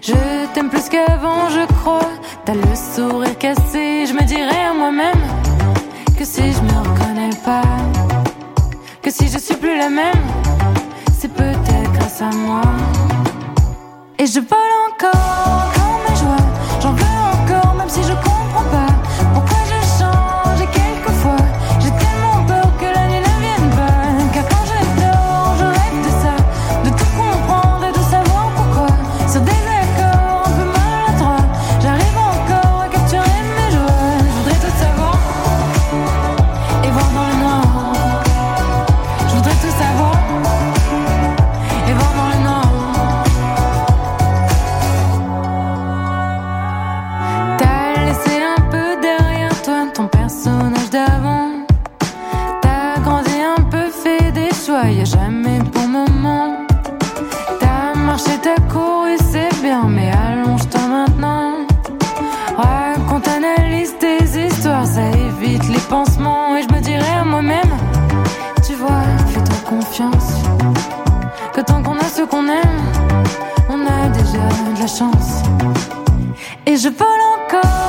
Je t'aime plus qu'avant, je crois. T'as le sourire cassé, je me moi-même que si je me reconnais pas, que si je suis plus la même, c'est peut-être grâce à moi. Et je vole encore quand mes joies, j'en veux encore, même si je Et je vole encore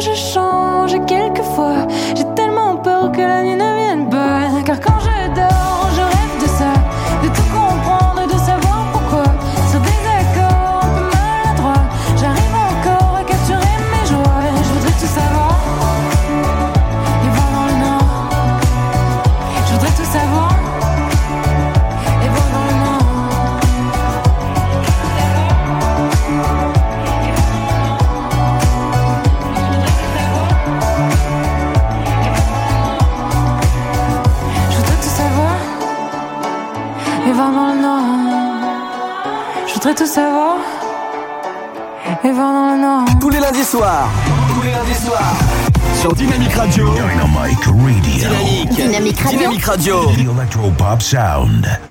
pourquoi je savoir et voir dans le noir. Tous les lundis soirs. Tous les lundis soirs. Sur Dynamic Radio. Dynamic Radio. Dynamique. Dynamic Radio. Dynamic Radio. The Electro Pop Sound.